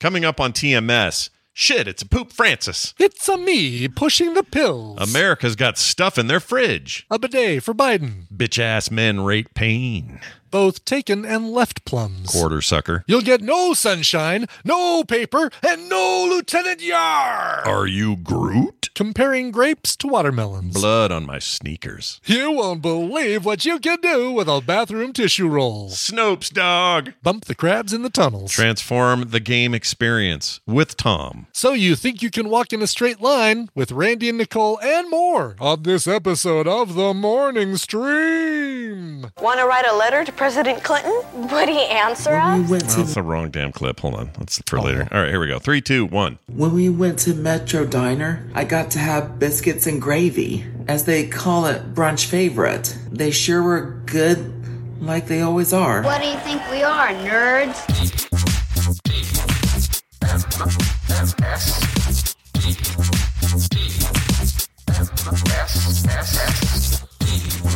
Coming up on TMS. Shit, it's a Poop Francis. It's a me pushing the pills. America's got stuff in their fridge. A bidet for Biden. Bitch ass men rate pain. Both taken and left plums. Quarter sucker. You'll get no sunshine, no paper, and no Lieutenant Yar. Are you Groot? Comparing grapes to watermelons. Blood on my sneakers. You won't believe what you can do with a bathroom tissue roll. Snopes, dog. Bump the crabs in the tunnels. Transform the game experience with Tom. so you think you can walk in a straight line with Randy and Nicole and more on this episode of The Morning Stream. Want to write a letter to President Clinton? Would he answer us? We Oh, that's the wrong damn clip. Hold on. That's for later. Oh. All right, here we go. Three, two, one. when we went to Metro Diner, I got to have biscuits and gravy, as they call it brunch favorite. They sure were good, like they always are. What do you think we are, nerds?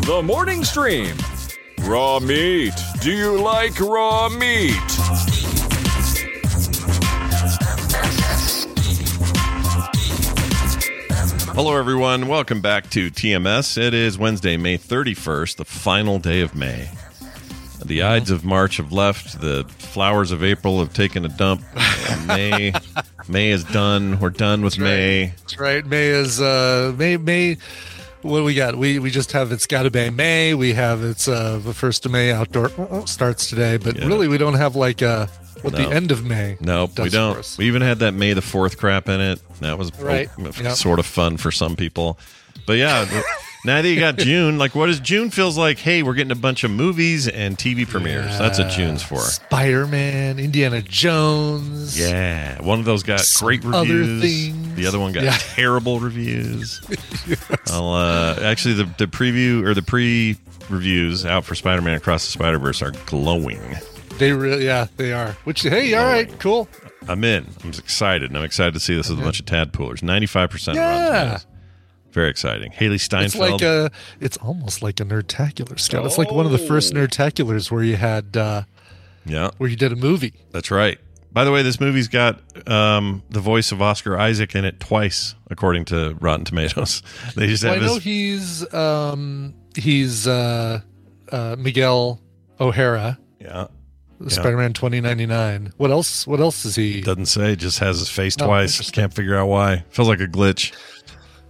The morning stream. Raw meat. Do you like raw meat? Hello, everyone. Welcome back to TMS. It is Wednesday, May 31st, the final day of May. The Ides of March have left. The flowers of April have taken a dump. May, May is done. We're done with May. That's right. May is uh May May what do we got? We we just have it's gotta be May. We have it's uh the first of May outdoor uh, starts today, but Yeah. really we don't have like uh what No. the end of May. Nope, we don't. We even had that May the 4th crap in it. That was Right. oh, Yep. sort of fun for some people. But yeah, now that you got June, like what is June feels like? Hey, we're getting a bunch of movies and TV premieres. That's what June's for. Spider Man, Indiana Jones. Yeah, one of those got great other reviews. The other one got Yeah. terrible reviews. I'll, uh, actually, the the preview or the pre reviews out for Spider Man Across the Spider Verse are glowing. They really yeah, they are. Which hey, all right, cool. I'm in. I'm excited, and I'm excited to see this with a bunch of tadpoolers. Ninety five percent. Yeah. Very exciting. Hailee Steinfeld. It's like a it's almost like a nerdtacular, Scott. It's like one of the first nerdtaculars where you had uh yeah, where you did a movie. that's right. By the way, this movie's got um, the voice of Oscar Isaac in it twice, according to Rotten Tomatoes. They just Well, I know his he's um he's uh uh Miguel O'Hara, yeah. Spider-Man 2099. What else what else is he? Doesn't say. Just has his face Oh, twice. Can't figure out why. Feels like a glitch.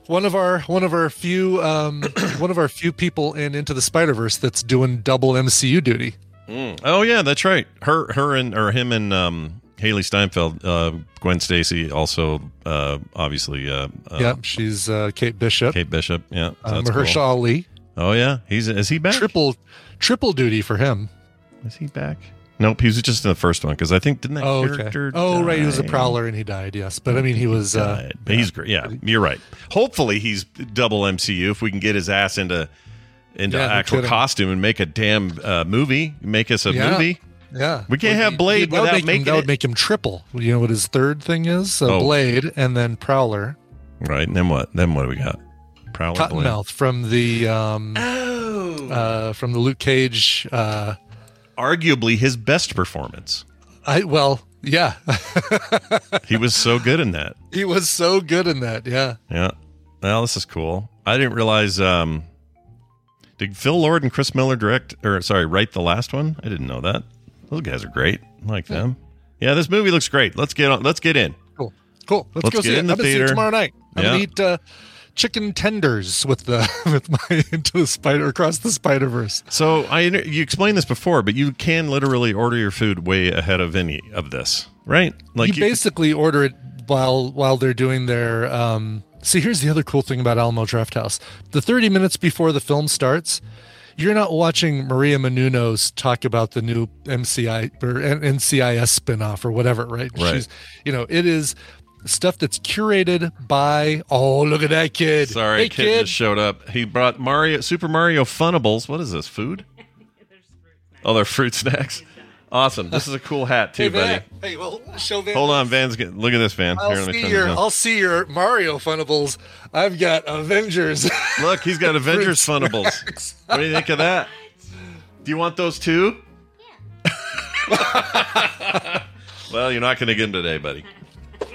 One of our one of our few um one of our few people in Into the Spider-Verse that's doing double MCU duty. Oh yeah, that's right. Her, her, and or him and um, Hailee Steinfeld, uh, Gwen Stacy, also uh, obviously. Uh, uh, yeah, she's uh Kate Bishop. Kate Bishop. Yeah, so uh, that's cool. Mahershala Ali. Oh yeah, he's is he back? Triple triple duty for him. Is he back? Nope, he was just in the first one because I think didn't that Oh, okay. character? Oh, right. He was a prowler and he died. Yes, but I mean, he was. Uh, Died. But he's great. Yeah, you're right. Hopefully, he's double MCU. If we can get his ass into into Yeah, actual kidding. costume and make a damn uh, movie, make us a Yeah. movie. yeah, We can't Well, have Blade that would without make him, making that would make him triple. You know what his third thing is? So Oh. Blade and then Prowler, Right. And then what? Then what do we got? Prowler Blade. Cottonmouth from the um, Oh. uh, from the Luke Cage. Uh, Arguably his best performance. I well, yeah, He was so good in that. he was so good in that. Yeah, Yeah. Well, this is cool. I didn't realize. Um, did Phil Lord and Chris Miller direct, or sorry, write the last one? I didn't know that. Those guys are great. I like them. Yeah, this movie looks great. Let's get on. Let's get in. Cool. Cool. Let's, Let's go see it. in the I'm gonna see it tomorrow night. I'm Yeah. gonna eat uh, chicken tenders with the with my into the spider across the Spider Verse. So I you explained this before, but you can literally order your food way ahead of any of this, right? Like you, basically order it while while they're doing their um see here's the other cool thing about alamo draft house the 30 minutes before the film starts you're not watching maria Menounos talk about the new mci or ncis spinoff or whatever right Right. you know it is stuff that's curated by oh look at that kid Sorry, hey kid, kid just showed up. He brought Mario Super Mario Funables. What is this? Food? Oh, they're fruit snacks. Awesome. This is a cool hat too, hey, buddy. Hey well show Van Hold on, Van's getting. Look at this, Van. I'll Here, see turn your. I'll see your Mario Funables. I've got Avengers. Look, he's got Avengers Funables. What do you think of that? Do you want those too? well, you're not going to get them today, buddy.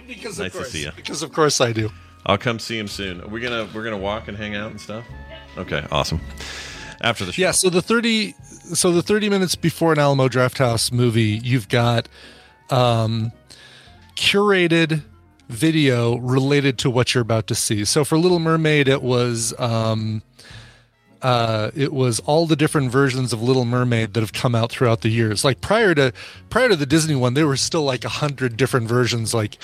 Because Nice of to course, see ya. Because of course I do. I'll come see him soon. Are we gonna we're gonna walk and hang out and stuff. Okay, awesome. After the show. Yeah, so the 30 so the 30 minutes before an Alamo Draft House movie, you've got um curated video related to what you're about to see. So for Little Mermaid it was um uh it was all the different versions of Little Mermaid that have come out throughout the years. Like prior to prior to the Disney one, there were still like a hundred different versions like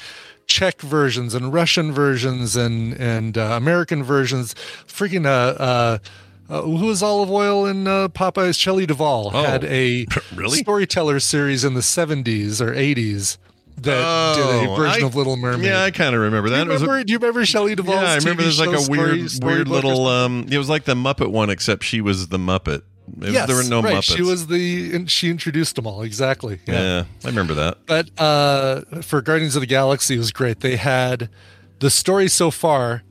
Czech versions and Russian versions and and uh, American versions. Freaking uh, uh, uh, who was olive oil in uh, Popeyes? Shelley Duvall Oh, had a really? storyteller series in the seventies or eighties that did a Oh, version I- of Little Mermaid. Yeah, I kind of remember that. do, you was a- remember, do you remember Shelley Duvall's yeah, I remember TV there's like a weird, story- weird little. um It was like the Muppet one, except she was the Muppet. It- yes, there were no right. Muppets. She was the and she introduced them all exactly. Yeah. I remember that. But uh, for Guardians of the Galaxy, it was great. They had the story so far,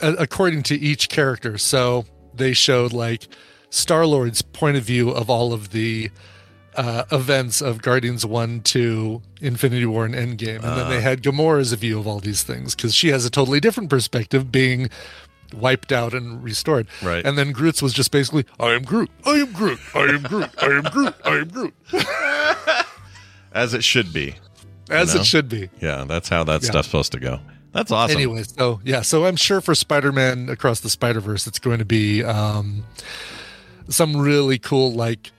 uh, according to each character. So they showed like Star Lord's point of view of all of the uh, events of Guardians 1, 2, Infinity War, and Endgame. And then they had Gamora's view of all these things because she has a totally different perspective being wiped out and restored. Right. And then Groot's was just basically, I am Groot, I am Groot, I am Groot, I am Groot, I am Groot. As it should be. As know? it should be. Yeah, that's how that Yeah. stuff's supposed to go. That's awesome. Anyway, so yeah, so I'm sure for Spider-Man across the Spider-Verse, it's going to be um, some really cool, like,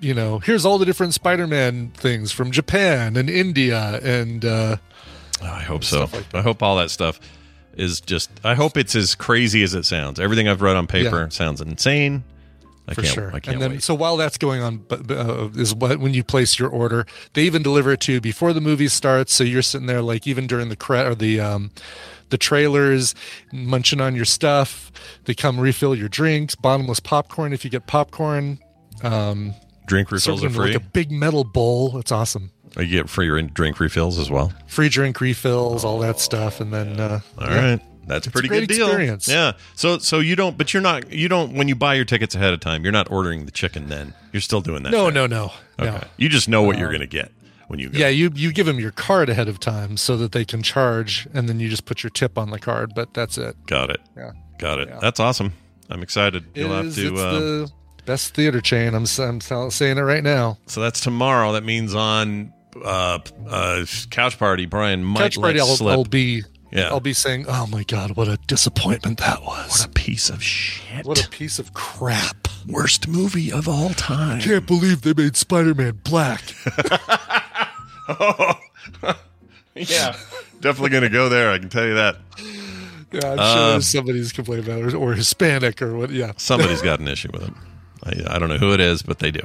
you know, here's all the different Spider-Man things from Japan and India, and uh, Oh, I hope so. I hope all that stuff is just. I hope it's as crazy as it sounds. Everything I've read on paper Yeah. sounds insane. I for can't. sure. I can't and then, wait. so while that's going on, but uh, is what when you place your order, they even deliver it to you before the movie starts. So you're sitting there, like even during the cre- or the um, the trailers, munching on your stuff. They come refill your drinks, bottomless popcorn if you get popcorn. Um, Drink refills are free. Like a big metal bowl. It's awesome. You get free drink refills as well. Free drink refills, all that stuff, and then uh, All yeah. right, that's a a pretty great good deal. experience. Yeah. So so you don't, but you're not. You don't when you buy your tickets ahead of time. You're not ordering the chicken. Then you're still doing that. No, right? no, no, Okay. no. You just know what you're Um, going to get when you go. Yeah, you you give them your card ahead of time so that they can charge, and then you just put your tip on the card. But that's it. Got it. Yeah. Got it. Yeah. That's awesome. I'm excited. It You'll have is- to. it's Uh, the best theater chain. I'm, I'm saying it right now. so that's tomorrow. That means on uh, uh, couch party, Brian might Couch party. I'll, slip. I'll be. Yeah. I'll be saying, "Oh my god, what a disappointment that was! what a piece of shit. What a piece of crap! worst movie of all time. I Can't believe they made Spider-Man black." oh. yeah, definitely going to go there. I can tell you that. Yeah, I'm Uh, sure there's somebody's complaining about it, or, or Hispanic, or what? Yeah, Somebody's got an issue with it. I, I don't know who it is, but they do.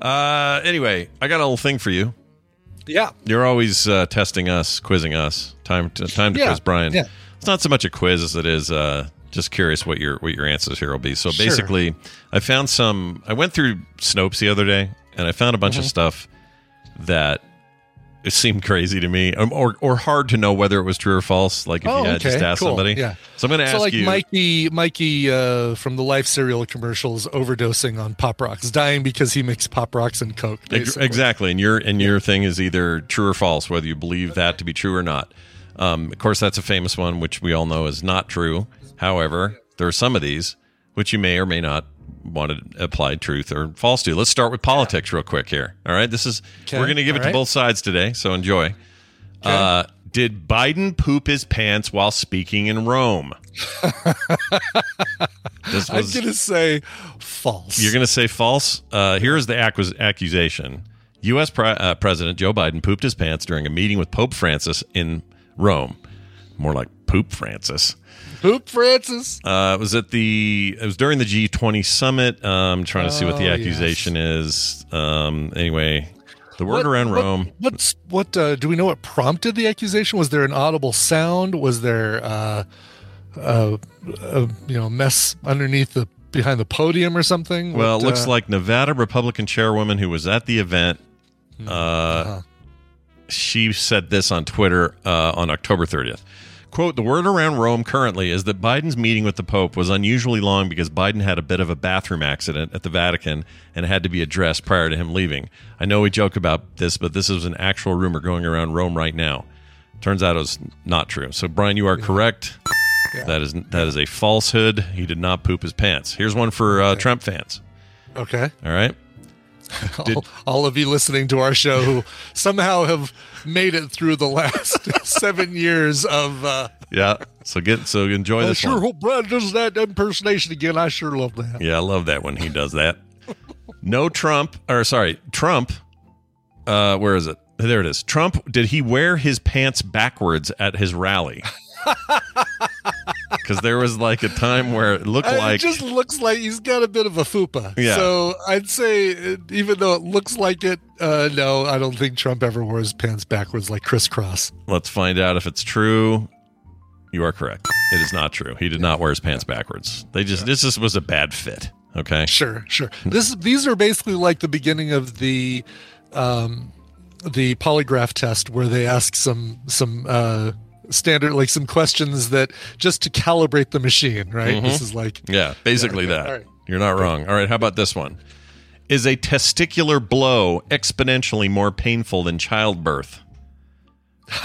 Uh, anyway, I got a little thing for you. Yeah. You're always uh, testing us, quizzing us. Time to time to Yeah, quiz Brian. yeah. It's not so much a quiz as it is uh, just curious what your what your answers here will be. So Sure. basically, I found some. I went through Snopes the other day, and I found a bunch Mm-hmm. of stuff that it seemed crazy to me, um, or or hard to know whether it was true or false. Like if Oh, you had just okay, asked cool, somebody. yeah. So I'm going to So ask like you. Mikey, Mikey uh, from the Life cereal commercials, overdosing on Pop Rocks, dying because he mixed Pop Rocks and Coke. Basically. Exactly, and your and your thing is either true or false, whether you believe that to be true or not. Um, of course, that's a famous one, which we all know is not true. However, there are some of these which you may or may not want to apply truth or false to. Let's start with politics real quick here. All right, this is Okay, we're going to give it all to both sides today, so enjoy. Uh, did Biden poop his pants while speaking in Rome? this I'm gonna say false. you're going to say false. Uh, here's the acquis- accusation: U.S. Pre- uh, President Joe Biden pooped his pants during a meeting with Pope Francis in Rome. More like poop Francis. Poop Francis. Uh, it was at the. It was during the G20 summit. Um, I'm trying to see what the Oh, accusation is. Um, anyway, the word What- around what- Rome. What's what? Uh, do we know what prompted the accusation? Was there an audible sound? Was there uh, uh, a you know mess underneath the behind the podium or something? Well, What, it looks uh, like Nevada Republican chairwoman who was at the event. Hmm. Uh, uh-huh. she said this on Twitter uh, on October 30th. Quote, the word around Rome currently is that Biden's meeting with the Pope was unusually long because Biden had a bit of a bathroom accident at the Vatican and had to be addressed prior to him leaving. I know we joke about this, but this is an actual rumor going around Rome right now. Turns out it was not true. So, Brian, you are correct. That is that is a falsehood. He did not poop his pants. Here's one for uh, Trump fans. okay. All right. Did- all, all of you listening to our show who somehow have made it through the last seven years of. Uh, Yeah. So get so enjoy I this sure one. hope Brad does that impersonation again. I sure love that. Yeah, I love that when he does that. No Trump, or sorry, Trump. Uh, where is it? There it is. Trump. Did he wear his pants backwards at his rally? Because there was like a time where it looked Uh, like it just looks like he's got a bit of a fupa. Yeah. So I'd say, uh, even though it looks like it, uh, no, I don't think Trump ever wore his pants backwards like crisscross. Let's find out if it's true. You are correct. It is not true. He did not wear his pants backwards. They just this just was a bad fit. Okay. Sure, sure. This these are basically like the beginning of the um, the polygraph test where they ask some some uh, standard like some questions that just to calibrate the machine. Right. This is like Yeah, basically okay. that. Right. You're not wrong. All right, how about this one? Is a testicular blow exponentially more painful than childbirth?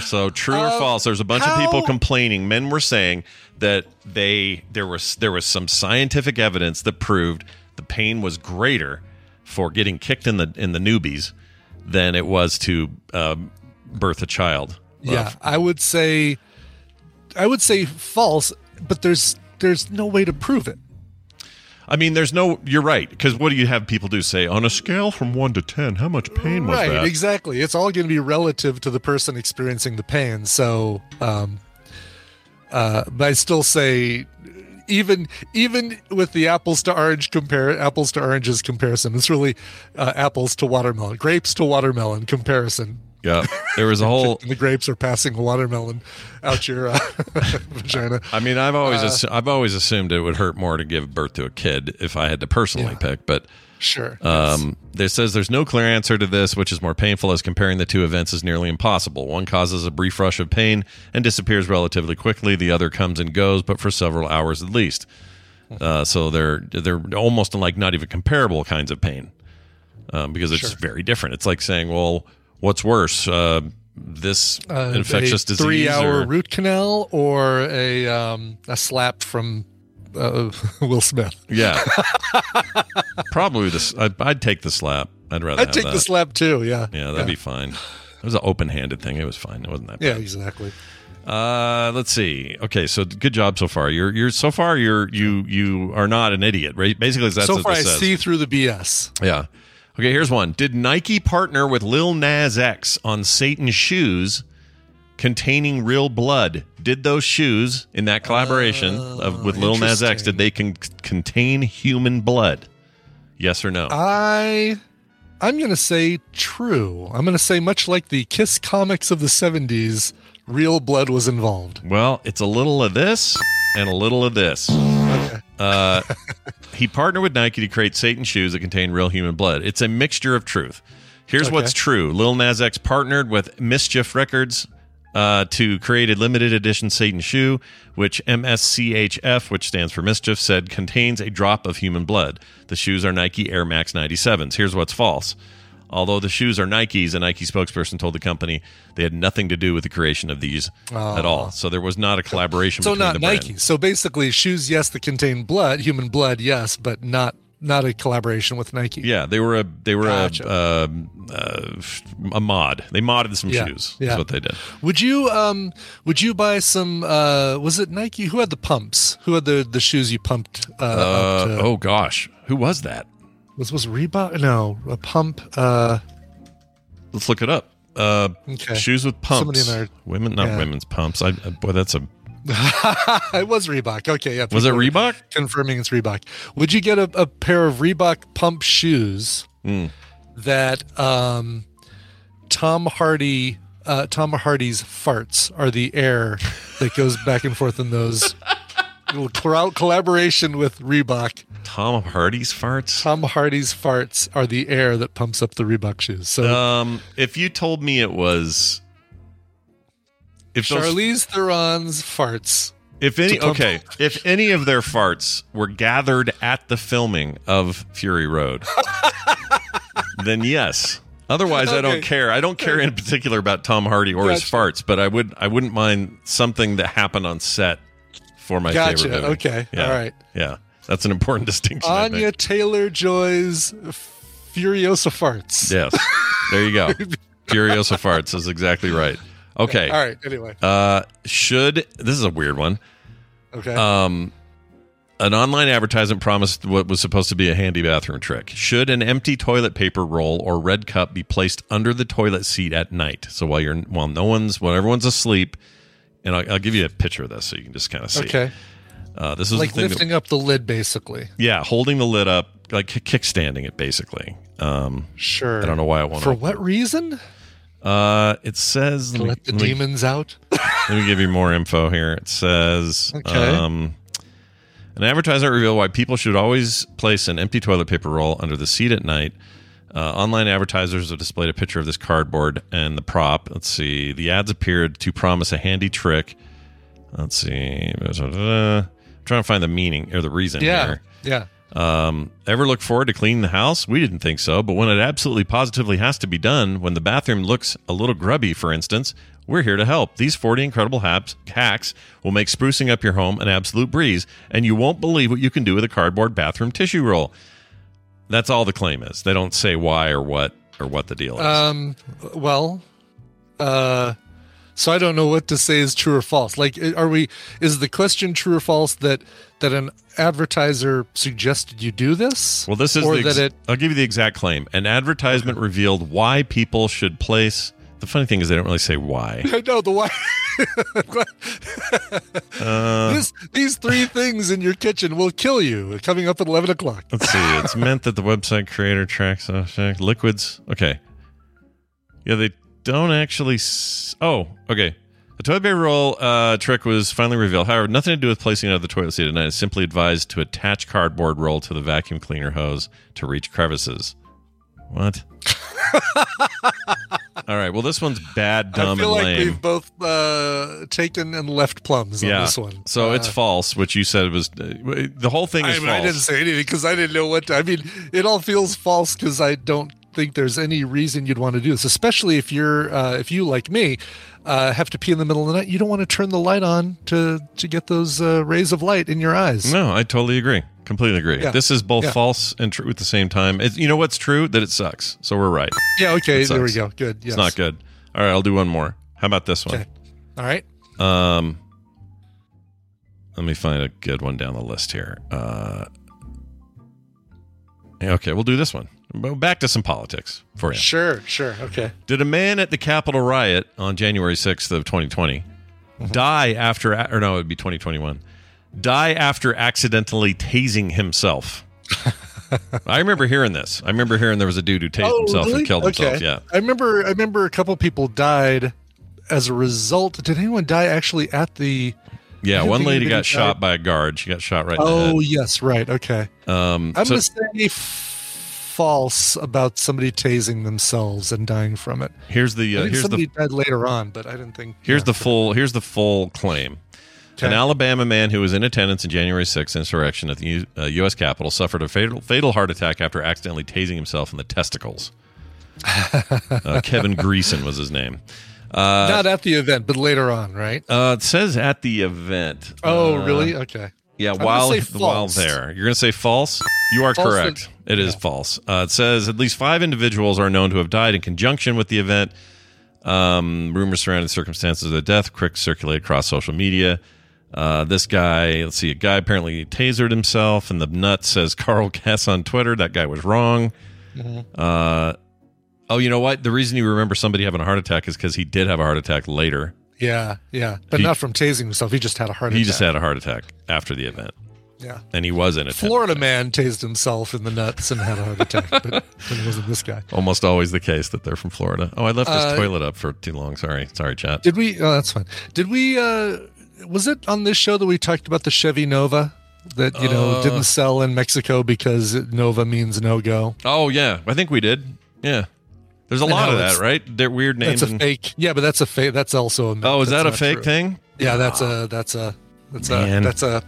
so true or false? There's a bunch of people complaining. Men were saying that they there was there was some scientific evidence that proved the pain was greater for getting kicked in the in the newbies than it was to um, birth a child. Yeah, I would say, I would say false, but there's there's no way to prove it. I mean, there's no. You're right. Because what do you have people do? Say on a scale from one to ten, how much pain was right, that? exactly. It's all going to be relative to the person experiencing the pain. So, um, uh, but I still say, even even with the apples to orange compare apples to oranges comparison, it's really uh, apples to watermelon, grapes to watermelon comparison. Yeah, there was a whole. The grapes are passing watermelon out your uh, vagina. I mean, I've always assu- I've always assumed it would hurt more to give birth to a kid if I had to personally pick, but. Sure. Um, there says there's no clear answer to this, which is more painful as comparing the two events is nearly impossible. One causes a brief rush of pain and disappears relatively quickly. The other comes and goes, but for several hours at least. Uh, so they're they're almost like not even comparable kinds of pain um, because it's very different. It's like saying, well, what's worse, uh, this Uh, infectious a disease three-hour root canal or a um, a slap from uh, Will Smith. yeah, probably this. I'd, I'd take the slap. I'd rather I'd take that. the slap too. Yeah. Yeah, that'd be fine. It was an open-handed thing. It was fine. It wasn't that Bad. Yeah, exactly. Uh, let's see. Okay, so good job so far. You're you're so far you're you you are not an idiot, right? Basically, that's so what far, I see through the BS. Yeah. Okay, here's one. Did Nike partner with Lil Nas X on Satan's shoes containing real blood? Did those shoes in that collaboration of oh, with Lil Nas X did they con- contain human blood? Yes or no? I I'm going to say true. I'm going to say much like the Kiss comics of the 70s, real blood was involved. Well, it's a little of this and a little of this. Uh, he partnered with Nike to create Satan shoes that contain real human blood. It's a mixture of truth. Here's Okay. what's true: Lil Nas X partnered with Mischief Records uh, to create a limited edition Satan shoe, which MSCHF, which stands for Mischief, said contains a drop of human blood. The shoes are Nike Air Max 97s. Here's what's false. Although the shoes are Nike's, a Nike spokesperson told the company they had nothing to do with the creation of these at all. So there was not a collaboration So between not the Nike. brands. So basically, shoes, yes, that contain blood, human blood, yes, but not not a collaboration with Nike. Yeah, they were a they were Gotcha. a, uh, uh, a mod. They modded some Yeah, shoes. yeah. That's what they did. Would you um would you buy some uh was it Nike who had the pumps? Who had the the shoes you pumped uh, Uh, to, oh gosh, who was that? Was was Reebok? No, a pump uh Let's look it up. Uh, Okay. Shoes with pumps. Somebody in our- Women, not yeah. women's pumps. I, boy, that's a. it was Reebok. Okay, yeah. Was it Reebok? Confirming it's Reebok. Would you get a, a pair of Reebok pump shoes Hmm. that um, Tom Hardy uh, Tom Hardy's farts are the air that goes back and forth in those little collaboration with Reebok. Tom Hardy's farts. Tom Hardy's farts are the air that pumps up the Reebok shoes. So Um, if you told me it was, if those, Charlize Theron's farts. if any, okay, if any of their farts were gathered at the filming of Fury Road, then yes. Otherwise, I don't care. I don't care in particular about Tom Hardy or his farts, but I would, I wouldn't mind something that happened on set for my Gotcha. favorite movie. Okay. Yeah. All right. Yeah, that's an important distinction. Anya Taylor Joy's Furiosa farts. Yes. There you go. Furiosa farts is exactly right. Okay. All right. Anyway. Uh, should this is a weird one. Okay. Um, an online advertisement promised what was supposed to be a handy bathroom trick. Should an empty toilet paper roll or red cup be placed under the toilet seat at night? So while you're while no one's while everyone's asleep, and I'll, I'll give you a picture of this so you can just kind of see. okay. Uh, this is Like the thing that- lifting up the lid, basically. yeah, holding the lid up, like kick- kickstanding it, basically. Um, Sure. I don't know why I want For what reason? Uh, it says. Let me- let the let me- demons out. Let me give you more info here. It says Okay. um, an advertisement revealed why people should always place an empty toilet paper roll under the seat at night. Uh, online advertisers have displayed a picture of this cardboard and the prop. Let's see. The ads appeared to promise a handy trick. Let's see. Trying to find the meaning or the reason Yeah. here. Yeah. Um, ever look forward to cleaning the house? We didn't think so, but when it absolutely positively has to be done, when the bathroom looks a little grubby, for instance, we're here to help. These 40 incredible hacks, hacks will make sprucing up your home an absolute breeze, and you won't believe what you can do with a cardboard bathroom tissue roll. That's all the claim is. They don't say why or what or what the deal is. Um. Well. Uh. So I don't know what to say is true or false. Like, are we? Is the question true or false that that an advertiser suggested you do this? well, this is or the ex- that it. I'll give you the exact claim. An advertisement revealed why people should place. The funny thing is, they don't really say why. I know the why. Uh, this, these three things in your kitchen will kill you. Coming up at eleven o'clock. Let's see. It's meant that the website creator tracks uh, liquids. Okay. Yeah, they don't actually. S- oh, okay. The toilet paper roll uh, trick was finally revealed. However, nothing to do with placing it out of the toilet seat at night. It's simply advised to attach cardboard roll to the vacuum cleaner hose to reach crevices. What? All right. Well, this one's bad, dumb, I feel and like lame. we've both uh, taken and left plums on this one. So it's Uh, false, which you said was uh, the whole thing I, is I false. didn't say anything because I didn't know what. To, I mean, it all feels false because I don't think there's any reason you'd want to do this, especially if you're uh, if you like me uh, have to pee in the middle of the night. You don't want to turn the light on to to get those uh, rays of light in your eyes. No, I totally agree. Completely agree. Yeah. This is both Yeah. false and true at the same time. It, you know what's true? That it sucks. So we're right. Yeah. Okay. There we go. Good. Yes. It's not good. All right, I'll do one more. How about this one? Okay. All right. Um, let me find a good one down the list here. Uh, okay, we'll do this one. Well, Back to some politics for you. Sure. Sure. Okay. Did a man at the Capitol riot on January 6th of 2020 Mm-hmm. die after, or no, it would be 2021, die after accidentally tasing himself? I remember hearing this. I remember hearing there was a dude who tased himself and killed Oh, okay. himself. Yeah. I remember. I remember a couple people died as a result. Did anyone die actually at the? Yeah, one lady got shot by a guard. She got shot right Oh yes, right. Okay. Um, I'm so- going to say false about somebody tasing themselves and dying from it. here's the I uh, here's somebody the died later on, but I didn't think. here's yeah. the full here's the full claim. An Alabama man who was in attendance in January 6th insurrection at the U, uh, U.S. Capitol suffered a fatal, fatal heart attack after accidentally tasing himself in the testicles. Uh, Kevin Greeson was his name. Uh, Not at the event, but later on, right? uh, it says at the event. Oh, Uh, really? Okay. Yeah, I'm while while there, you're going to say false. You are False correct. It is false. Uh, it says at least five individuals are known to have died in conjunction with the event. Um, rumors surrounding the circumstances of the death quick circulate across social media. Uh, this guy, let's see, a guy apparently tasered himself, and the nut says Carl Guess on Twitter. That guy was wrong. Mm-hmm. Uh, oh, you know what? The reason you remember somebody having a heart attack is because he did have a heart attack later. Yeah, yeah, but He- not from tasing himself. He just had a heart He attack. just had a heart attack after the event, yeah. and he was in it. Florida man tased himself in the nuts and had a heart attack, but it wasn't this guy. Almost always the case that they're from Florida. Oh, I left this Uh, toilet up for too long. Sorry, sorry, chat. Did we? Oh, that's fine. Did we? uh Was it on this show that we talked about the Chevy Nova that you know Uh. didn't sell in Mexico because Nova means no go? Oh yeah, I think we did. Yeah, there's a And lot of that, right? They're weird names. That's a and- fake. Yeah, but that's a fake. That's also a. myth. oh, is That's that a fake true. thing? Yeah, that's a that's a that's Man. a that's a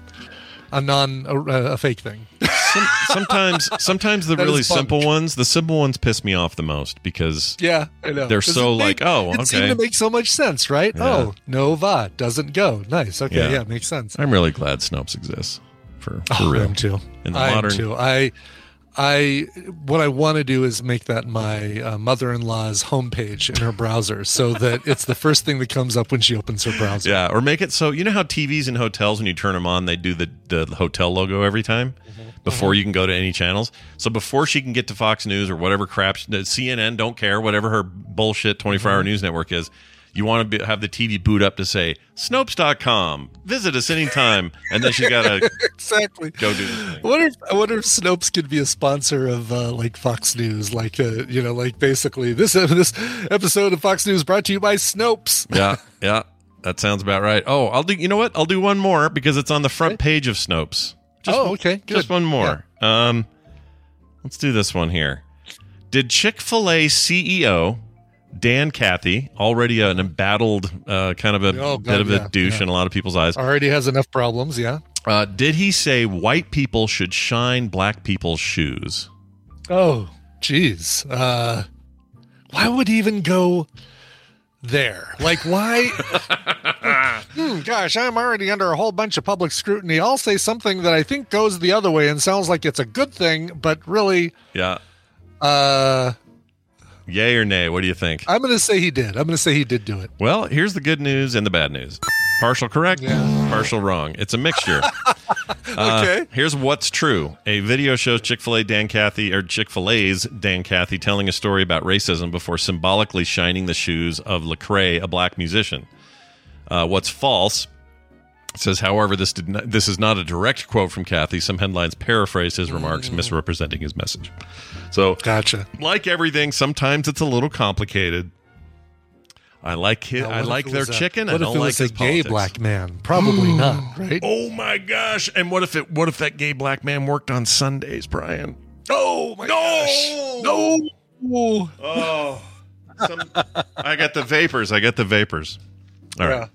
a non a, a fake thing. Some, sometimes, sometimes the That really is fun. simple ones, the simple ones, piss me off the most because Yeah, I know. They're so it like, oh, it seemed okay. to make so much sense, right? Yeah. Oh, Nova doesn't go. Nice. Okay, Yeah. yeah, makes sense. I'm really glad Snopes exists for for Oh, I am too. In the I modern- am too. I, I, what I want to do is make that my uh, mother-in-law's homepage in her browser, so that it's the first thing that comes up when she opens her browser. Yeah, or make it so you know how TVs in hotels when you turn them on, they do the the hotel logo every time Mm-hmm. before you can go to any channels. So before she can get to Fox News or whatever crap, CNN don't care, whatever her bullshit 24 Mm-hmm. hour news network is. You want to be, have the TV boot up to say Snopes.com. Visit us anytime, and then she got to exactly. go do this thing. I wonder if I wonder if Snopes could be a sponsor of uh, like Fox News, like uh, you know, like basically this this episode of Fox News brought to you by Snopes. Yeah, yeah, that sounds about right. Oh, I'll do. You know what? I'll do one more because it's on the front page of Snopes. Just, Oh, okay, good. Just one more. Um, let's do this one here. Did Chick Fil A CEO Dan Cathy, already an embattled uh, kind of a Oh, God, bit of a yeah, douche yeah. in a lot of people's eyes, Already has enough problems. Yeah. uh, did he say white people should shine black people's shoes? Oh, geez. Uh, why would he even go there? Like, why? Hmm, gosh, I'm already under a whole bunch of public scrutiny. I'll say something that I think goes the other way and sounds like it's a good thing, but really, Yeah. uh, Yay or nay? What do you think? I'm going to say he did. I'm going to say he did do it. Well, here's the good news and the bad news. Partial correct, Yeah. partial wrong. It's a mixture. Uh, Okay. here's what's true. A video shows Chick-fil-A Dan Cathy or Chick-fil-A's Dan Cathy telling a story about racism before symbolically shining the shoes of Lecrae, a black musician. Uh, what's false says, however, this did not, this is not a direct quote from Cathy. Some headlines paraphrase his remarks, misrepresenting his message. So, Gotcha. like everything, sometimes it's a little complicated. I like his, Now, I like their was a- chicken. I What if don't it like was a his gay black man? Probably hmm. not, right? Oh my gosh! And what if it? What if that gay black man worked on Sundays, Brian? Oh my no! No. Oh, some, I got the vapors. I got the vapors. All right, Yeah.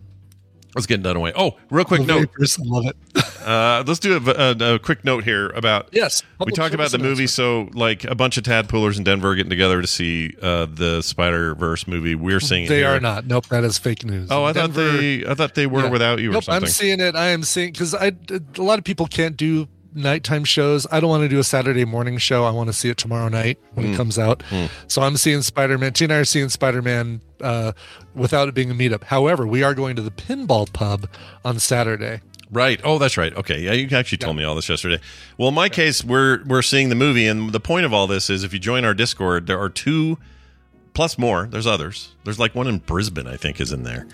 Let's get done away. Oh, real quick The note. vapors, I love it. Uh, let's do a, a, a quick note here about Yes. we talked about the movie. So, like a bunch of tadpoolers in Denver getting together to see uh, the Spider Verse movie. We're seeing it They are not. Nope, that is fake news. Oh, I Denver- thought they. I thought they were Yeah. without you or nope. I'm seeing it. I am seeing because I a lot of people can't do nighttime shows. I don't want to do a Saturday morning show. I want to see it tomorrow night when Hmm. it comes out. So I'm seeing Spider Man. Tina and I are seeing Spider Man uh, without it being a meetup. However, we are going to the pinball pub on Saturday. Right. Oh, that's right. Okay. Yeah, you actually told me all this yesterday. Well, in my case, we're we're seeing the movie, and the point of all this is if you join our Discord, there are two plus more. There's others. There's like one in Brisbane, I think, is in there.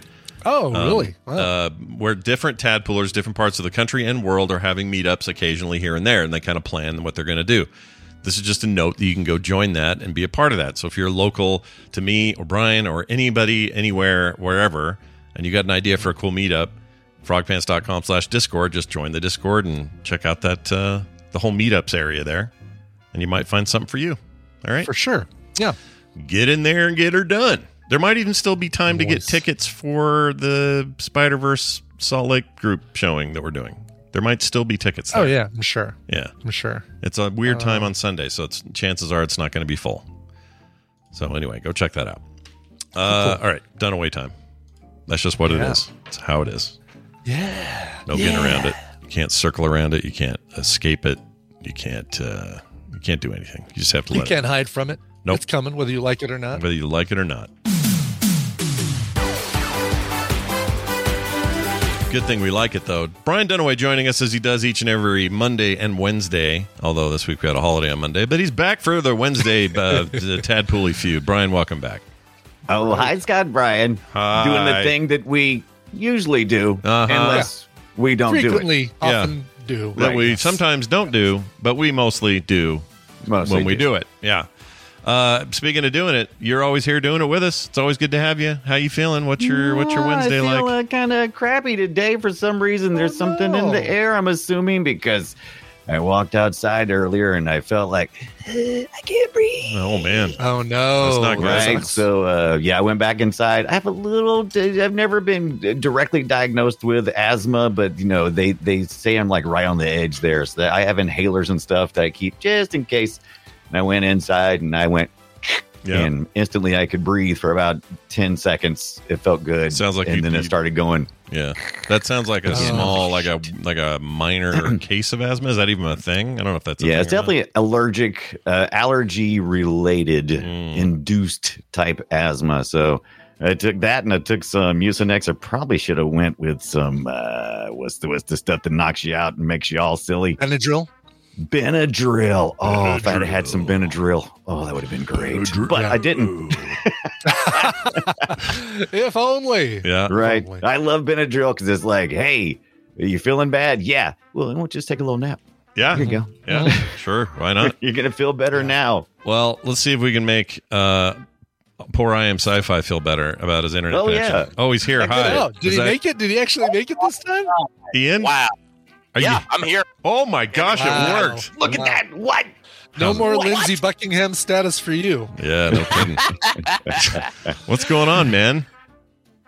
Oh, really? Wow. Uh, where different tadpoolers, different parts of the country and world are having meetups occasionally here and there, and they kind of plan what they're going to do. This is just a note that you can go join that and be a part of that. So if you're local to me or Brian or anybody, anywhere, wherever, and you got an idea for a cool meetup, frogpants.com slash discord, just join the Discord and check out that uh, the whole meetups area there. And you might find something for you. All right. For sure. Yeah. Get in there and get her done. There might even still be time to get tickets for the Spider Verse Salt Lake group showing that we're doing. There might still be tickets. There. Oh, yeah. I'm sure. yeah. I'm sure. It's a weird time on Sunday, so it's chances are it's not going to be full. So anyway, go check that out. Uh, All right, away time. That's just what it Yeah. is. It's how it is. Yeah. No getting around it. You can't circle around it. You can't escape it. You can't. Uh, you can't do anything. You just have to You can't hide from it. Nope. It's coming, whether you like it or not. whether you like it or not. Good thing we like it though. Brian Dunaway joining us as he does each and every Monday and Wednesday. Although this week we had a holiday on Monday, but he's back for the Wednesday uh, the Tadpooley feud. Brian, welcome back. Oh, hi, Scott Brian. Hi. Doing the thing that we usually do, Uh-huh. unless we don't do Frequently, Yeah. do. That Right. we sometimes don't do, but we mostly do. Mostly when we do it. Yeah. Uh, speaking of doing it, you're always here doing it with us. It's always good to have you. How you feeling? What's your What's your Wednesday I feel, like? Uh, kind of crappy today for some reason. There's something in the air. I'm assuming because I walked outside earlier and I felt like I can't breathe. Oh man, Oh no! That's not good. Right. sucks. So, uh, yeah, I went back inside. I have a little. I've never been directly diagnosed with asthma, but you know, they they say I'm like right on the edge there. So that I have inhalers and stuff that I keep just in case. And I went inside and I went, yeah. and instantly I could breathe for about ten seconds. It felt good. Sounds like and you- then you- it started going. Yeah, that sounds like a Oh. small, like a like a minor case of asthma. Is that even a thing? I don't know if that's a yeah, it's thing or not. definitely allergic, uh, allergy related, Mm. induced type asthma. So I took that and I took some Mucinex. I probably should have went with some uh, what's the what's the stuff that knocks you out and makes you all silly. Benadryl. Benadryl. Oh, if I'd have had some Benadryl, oh, that would have been great. But I didn't. if only. Yeah, Right. Probably. I love Benadryl because it's like, hey, are you feeling bad? Yeah. Well, why don't just take a little nap? yeah, Here you go. yeah. Sure, why not? You're gonna feel better now. Well, let's see if we can make uh, poor I am sci-fi feel better about his internet Oh, connection. yeah. Oh, he's here. Hi, did Is he that make it? Did he actually make it this time? Ian? Wow. Are yeah, you- I'm here. Oh my gosh, Wow. it uh, worked. Look at that. What? No How's- more Lindsey Buckingham status for you. Yeah, no kidding. What's going on, man?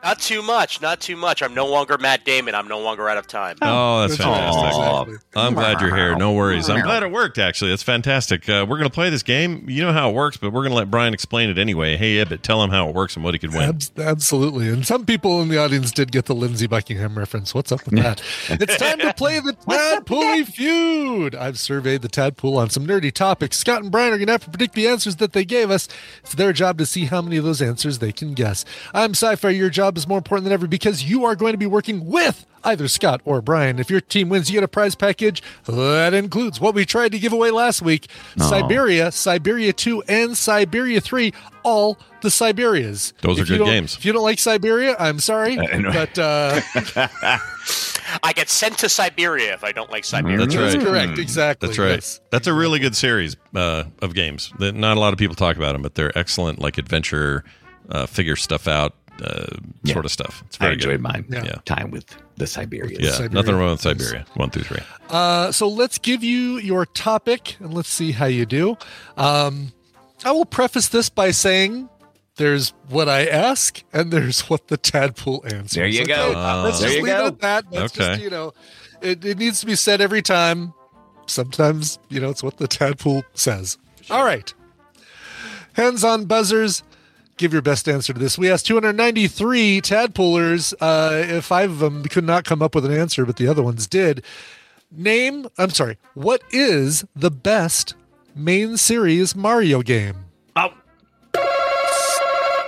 Not too much. Not too much. I'm no longer Matt Damon. I'm no longer out of time. Oh, that's That's fantastic. Exactly. I'm glad you're here. No worries. I'm glad it worked, actually. It's fantastic. Uh, we're going to play this game. You know how it works, but we're going to let Brian explain it anyway. Hey, Ibbot, tell him how it works and what he could win. Abs- absolutely. And some people in the audience did get the Lindsey Buckingham reference. What's up with that? it's time to play the Tadpooley feud. I've surveyed the Tadpool on some nerdy topics. Scott and Brian are going to have to predict the answers that they gave us. It's their job to see how many of those answers they can guess. I'm sci fi. Your job is more important than ever because you are going to be working with either Scott or Brian. If your team wins, you get a prize package. That includes what we tried to give away last week Siberia, Siberia 2, and Siberia 3, all the Siberias. Those are If you good games. If you don't like Siberia, I'm sorry. I know. But uh, I get sent to Siberia if I don't like Siberia. That's that's right. correct. Exactly. That's right. Yes. That's a really good series uh, of games. That not a lot of people talk about them, but they're excellent, like adventure, uh, figure stuff out, uh, Yeah. sort of stuff. It's I very enjoyed good. mine. Yeah. Yeah. Time with the Siberians. Yeah, Siberia. nothing wrong with Siberia. One through three. Uh, so let's give you your topic and let's see how you do. Um, I will preface this by saying there's what I ask and there's what the tadpole answers. There you go. Uh, let's just leave go. it at that. That's Okay. just, you know, it, it needs to be said every time. Sometimes, you know, it's what the tadpole says. All right. Hands on buzzers. Give your best answer to this. We asked 293 tadpoolers. Uh, five of them could not come up with an answer, but the other ones did. Name, I'm sorry, what is the best main series Mario game? Oh.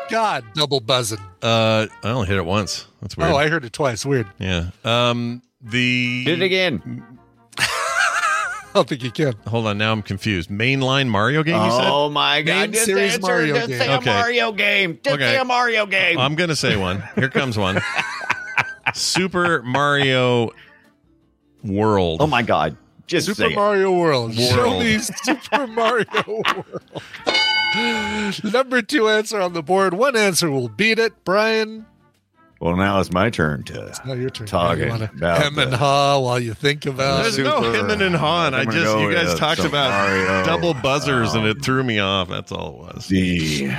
God, double buzzing. Uh, I only hit it once. That's weird. Oh, I heard it twice. Weird. yeah. Um, the Did it again. I don't think you can. Hold on, now I'm confused. Mainline Mario game? You said? Oh my god! Main Just series answer. Mario Just game. say a Okay. Mario game. Just Okay. say a Mario game. I'm gonna say one. Here comes one. Super Mario World. oh my god! Just Super say it. Mario World. Show World. me Super Mario World. Number two answer on the board. One answer will beat it. Brian, Well, now it's my turn to. now your turn. Talking you about hem and the- haw while you think about There's it. no Super- hemming and hawing. I just you guys talked about Mario. double buzzers and it Um, threw me off. That's all it was. The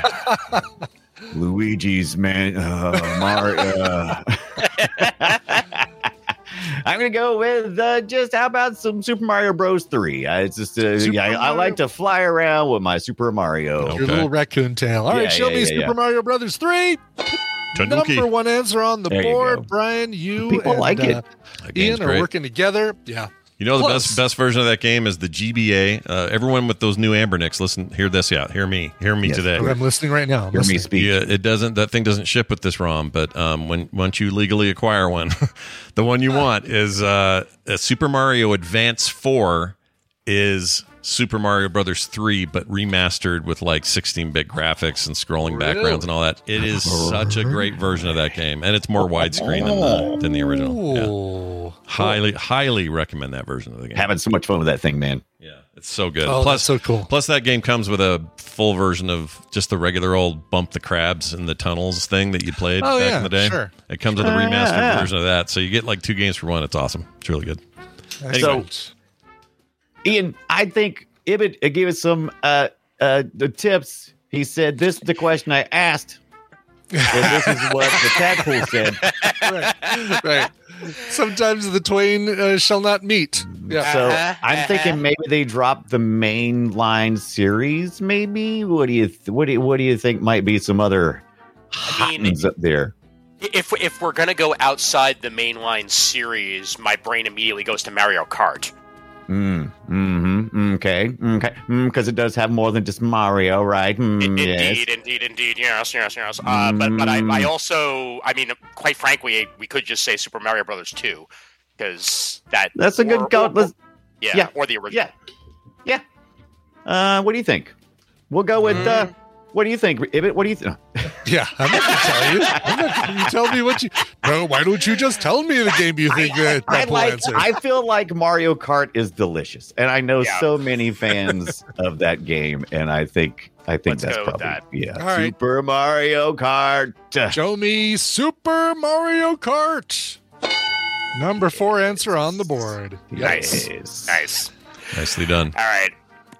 Luigi's man, uh, Mario. Uh, I'm gonna go with uh, just how about some Super Mario Bros. Three? It's just uh, yeah, I, I like to fly around with my Super Mario. Okay. Your little raccoon tail. All right, Yeah, show yeah, me yeah, Super yeah. Mario Brothers 3. Tanuki. Number one answer on the There board. go. Brian, you People and like it. uh, That game's Ian are working together. Yeah. You know the best best version of that game is the GBA. Uh, everyone with those new Anbernics, listen, hear this out. Hear me. Hear me Yes. today. I'm listening right now. I'm Hear me speak. Yeah, it doesn't. That thing doesn't ship with this ROM. But um, when once you legally acquire one, the one you want is uh, a Super Mario Advance Four is Super Mario Brothers Three, but remastered with like 16-bit graphics and scrolling backgrounds and all that. It is such a great version of that game, and it's more widescreen than the than the original. Yeah. Ooh. Highly, highly recommend that version of the game. Having so much fun with that thing, man. Yeah, it's so good. Oh, plus, so cool. Plus, that game comes with a full version of just the regular old bump the crabs in the tunnels thing that you played Oh, back yeah, in the day. sure. It comes with a Uh, remastered yeah. version of that, so you get like two games for one. It's awesome. It's really good. Excellent. Ian, I think Ibit gave us some uh, uh, the tips. He said, "This is the question I asked." and this is what the tadpole said. right. right. Sometimes the twain uh, shall not meet. Yeah. So Uh-huh, I'm thinking maybe they dropped the main line series. Maybe what do you th- what do you, what do you think might be some other I mean, up there? if if we're gonna go outside the mainline series, my brain immediately goes to Mario Kart. Mm, mm-hmm. Okay. Okay. Because it does have more than just Mario, right? Mm, In- yes. Indeed, indeed, indeed. Yes, yes, yes. Uh, but but I, I also, I mean, quite frankly, we could just say Super Mario Brothers two, because that That's a good go. or- Let's, yeah, yeah, or the original. yeah. Yeah. Uh, what do you think? We'll go with. Uh, Mm. What do you think, Ibit? What do you think? Yeah. I'm not going to tell you. I'm not, you tell me what you. No, why don't you just tell me the game you think uh, I Purple like. answer? I feel like Mario Kart is delicious, and I know Yeah. so many fans of that game, and I think I think Let's that's go with probably that. yeah. All right. Super Mario Kart. Show me Super Mario Kart. Number four answer on the board. Yes. Nice. Nice. Nicely done. All right.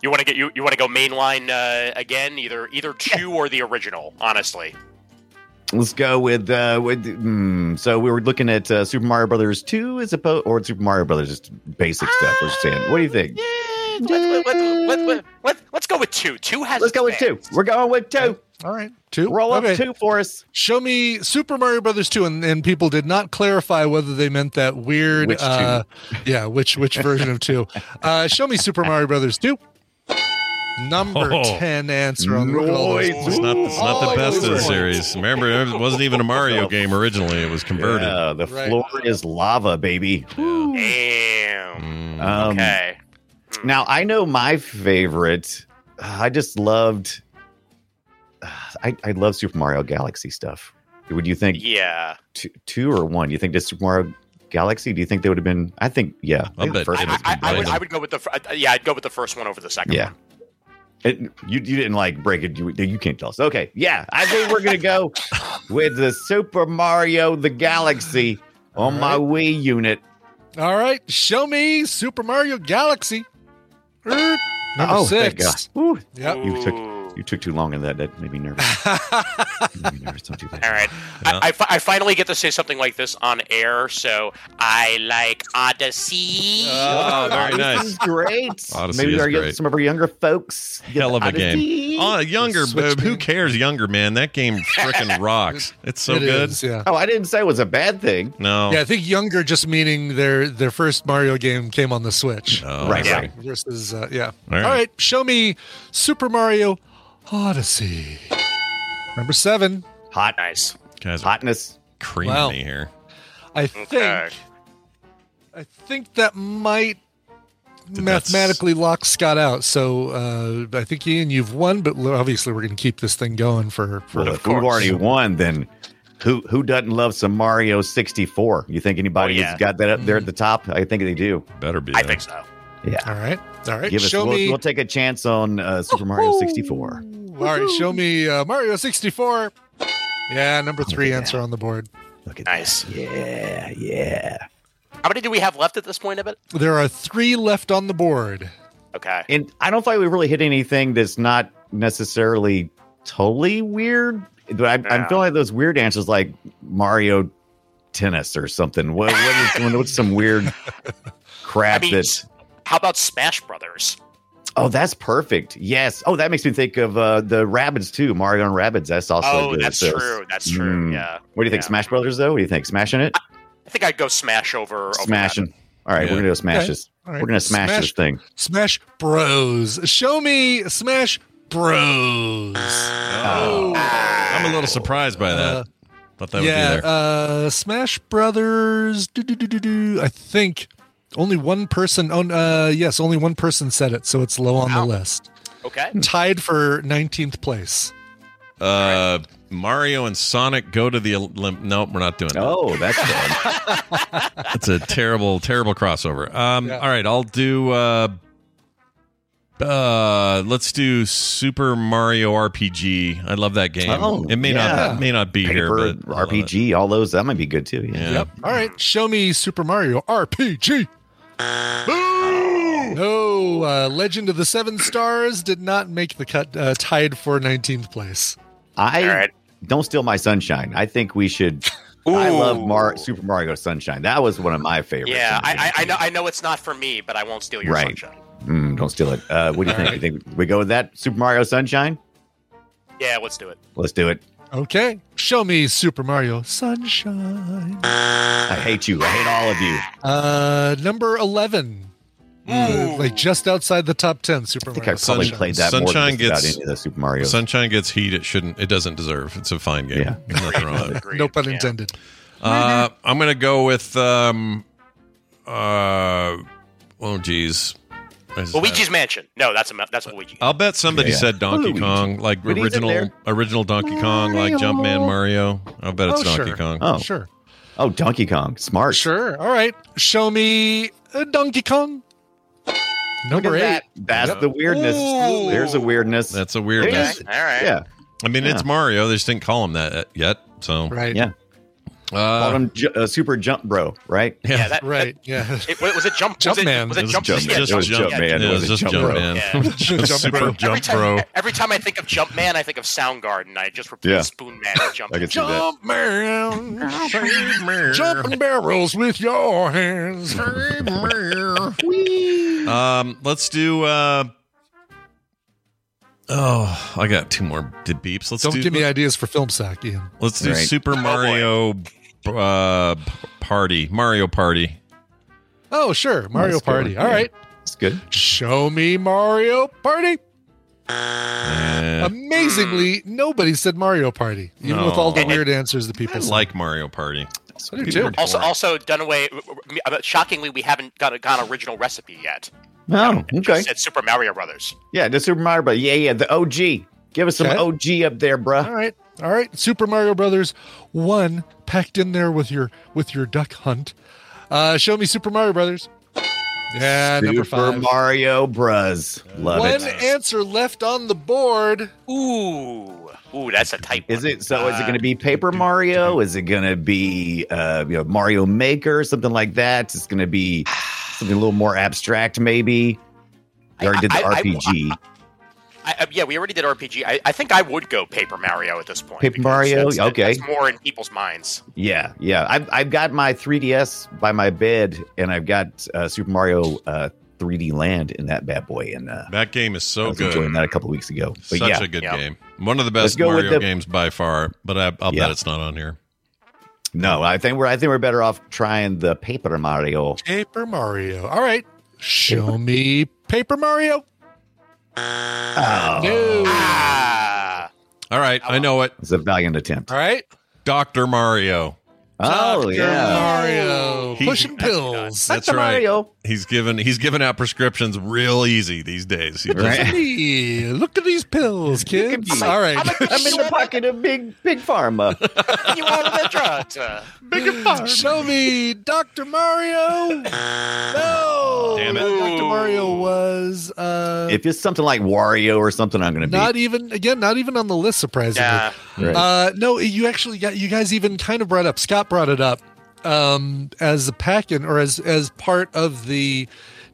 You want to get you you want to go mainline uh, again? Either either two or the original. Honestly, Let's go with uh with mm, so we were looking at uh, Super Mario Brothers 2 as opposed or Super Mario Brothers just basic stuff. We're just saying. What do you think? yeah. Let, let, let, let, let, let, us go with two. Two has. Let's go with two. We're going with two. All right. Two. Roll up two for us. Show me Super Mario Brothers 2 and, and people did not clarify whether they meant that weird Which two? uh yeah, which which version of 2. Uh show me Super Mario Brothers 2. Number Oh. 10 answer on the look at all those Nice. It's not. It's not Oh, the best of the series. Remember, it wasn't even a Mario game originally. It was converted. Yeah, the Right. floor is lava, baby. Damn. Mm. Um, okay. Now I know my favorite. uh, I just loved. uh, I I love Super Mario Galaxy stuff. Would you think Yeah. two, two or one? You think this Super Mario Galaxy? Do you think they would have been? I think yeah. I I'll think the bet I, I, I would. I would go with the. Yeah, I'd go with the first one over the second Yeah. one. It, you you didn't like break it. You, you can't tell us. Okay, yeah, I think we're gonna go with the Super Mario the Galaxy on my Wii unit. All right, show me Super Mario Galaxy. Er, Number oh, thank. God. Ooh, Yep. you took. You took too long in that. That made me nervous. made me nervous. Don't do that. All right. Yeah. I, I, I finally get to say something like this on air, so I like Odyssey. Oh, very Odyssey's nice. great. Odyssey Maybe is our, great. some of our younger folks. get Hell of a Odyssey. game. Oh, younger, Switch but who cares? Younger, man. That game freaking rocks. It's so It good. is, yeah. Oh, I didn't say it was a bad thing. No. Yeah, I think younger just meaning their their first Mario game came on the Switch. Oh, Right, I right. see. Versus uh, yeah. All right. All right, show me Super Mario Odyssey. Number 7. Hot, Nice. Guys hotness. creaming Wow. me here. I think Okay. I think that might That's- mathematically lock Scott out. So uh, I think Ian, you've won, but obviously we're going to keep this thing going for for. Well, if we've already won, then who who doesn't love some Mario 64? You think anybody Oh, yeah. has got that up there at the top? I think they do. Better be. I there. think so. Yeah. all right, all right. Give us. show We'll, me. we'll take a chance on uh, Super Mario 64. All right, show me uh, Mario sixty four. Yeah, number three answer on the board. Look at Nice. that. Yeah, yeah. How many do we have left at this point of it? There are three left on the board. Okay. And I don't think we really hit anything that's not necessarily totally weird. But I, I'm Yeah. feeling like those weird answers, like Mario tennis or something. What, what is what's some weird crap I mean, that? How about Smash Brothers? Oh, that's perfect. Yes. Oh, that makes me think of uh, the Rabbids too. Mario and Rabbids. That's also. Oh, good. that's So- true. That's true. Mm. Yeah. What do you think, Yeah. Smash Brothers? Though, what do you think? Smashing it, I think I'd go Smash over. over smashing. All right, Yeah. we're gonna go smash Okay. this. All right. We're gonna smash, Smash- this thing. Smash Bros. Show me Smash Bros. Oh. I'm a little surprised by that. Uh, Thought that yeah, would be there. uh, Smash Brothers. Do, do, do, do, do. I think only one person. Oh, uh, yes, only one person said it, so it's low on the list. Okay. Tied for 19th place. Uh, Mario and Sonic go to the Olymp. Nope, we're not doing that. Oh, that's fun. It's a terrible, terrible crossover. Um, Yeah. all right, I'll do. Uh, uh, let's do Super Mario RPG. I love that game. Oh, it may yeah. not, it may not be here, Paper, but I love it. RPG, all those. That might be good too. Yeah. Yeah. Yep. All right, show me Super Mario RPG. No, uh, Legend of the Seven Stars did not make the cut. Uh, tied for 19th place. I All right. don't steal my sunshine. I think we should. I love Mar- Super Mario Sunshine. That was one of my favorites. Yeah, I, I, I know. I know it's not for me, but I won't steal your Right. sunshine. Mm, don't steal it. Uh, what do you think? You think we go with that Super Mario Sunshine? Yeah, let's do it. Let's do it. Okay, show me Super Mario Sunshine. I hate you. I hate all of you. Uh, number 11. Uh, like just outside the top 10 Super I think Mario I probably Sunshine. played that more than gets- any of the Super Mario. Sunshine gets heat. It shouldn't. It doesn't deserve. It's a fine game. Yeah. There's nothing wrong with it. No pun Yeah. intended. Uh, I'm gonna go with. Um, uh, oh, geez. I just- Luigi's Mansion. No, that's a that's a Luigi. I'll bet somebody Yeah. said Donkey Luigi. Kong, like But original original Donkey Kong, like Jumpman Mario. I'll bet it's Oh, Donkey sure. Kong. oh, Sure. Oh, Donkey Kong. Smart. Sure. All right. Show me uh, Donkey Kong. Look Number at eight. that. That's Yep. the weirdness. Ooh. There's a weirdness. That's a Okay. weirdness. All right. yeah. I mean, it's Mario. They just didn't call him that yet. So, Right. Yeah. Called uh, him Ju- uh, Super Jump Bro, right? Yeah. That, Right. Yeah. It, was it Jump? Jump was it, Man. Was It it was Jump? Jump yeah, Man. It was Jump- Jump yeah, Man. it It was was just Jump Jump Bro. Man. Yeah. Just Super Jump Every time, Bro. every time I think of Jumpman, I think of Soundgarden. I just repeat Yeah. Spoon Man and Jump. I can see that. Jump man, jumping barrels with your hands. Um, let's do. Uh, oh, I got two more did beeps. Let's Don't do. give me ideas for film sack, Ian. let's do Right. Super Mario uh, Party. Mario Party. Oh, sure, Mario That's a good Party. one. All Yeah. right, It's good. show me Mario Party. Eh, Amazingly, nobody said Mario Party, even with all the No. weird answers that I people said. like Mario Party. I do too. Also, boring. also Dunaway. uh, Shockingly, we haven't got a got original recipe yet. Oh, It okay. just said Super Mario Brothers. Yeah, the Super Mario, but yeah, yeah, the OG. Give us some Okay. OG up there, bruh. All right, all right. Super Mario Brothers one packed in there with your with your duck hunt. Uh, show me Super Mario Brothers. Yeah, number Super five. Mario Bros. Love One it. answer left on the board. Ooh, ooh, that's a type. Is one. it so? is it Uh, going to be Paper Mario? Is it going to be uh, you know Mario Maker, something like that? It's going to be something a little more abstract, maybe. You already did the I- I- RPG. I, I, yeah, we already did RPG. I, I think I would go Paper Mario at this point. Paper Mario? that's- Okay. that's more in people's minds. yeah, yeah. I've I've got my 3DS by my bed, and I've got uh, Super Mario uh, 3D Land in that bad boy, and uh, That game is I so was enjoying good. that a couple weeks ago. But Such yeah, a good Yeah. game. One of the best Mario the- games by far. But I, I'll Yeah. bet it's not on here. no, I think we're I think we're better off trying the Paper Mario. Paper Mario. All right. Show me Paper Mario. Oh, No. Ah, All right, I know it. it's a valiant attempt. All right. Doctor Mario. Oh Dr. yeah, Mario. He- Pushing pills. That's Dr. right. Mario. He's given he's given out prescriptions real easy these days. He just- Right. Hey, look at these pills, kids. me. All right. I'm a- I'm in the pocket of big big pharma. you want the drugs? Uh, big pharma. Show me Dr. Mario. No. Damn it. Dr. Mario was uh, if it's something like Wario or something, I'm going to be. not even again, not even on the list. Surprisingly, yeah. Right. Uh, no, you actually got you guys even kind of brought up. Scott brought it up um, as a pack in or as as part of the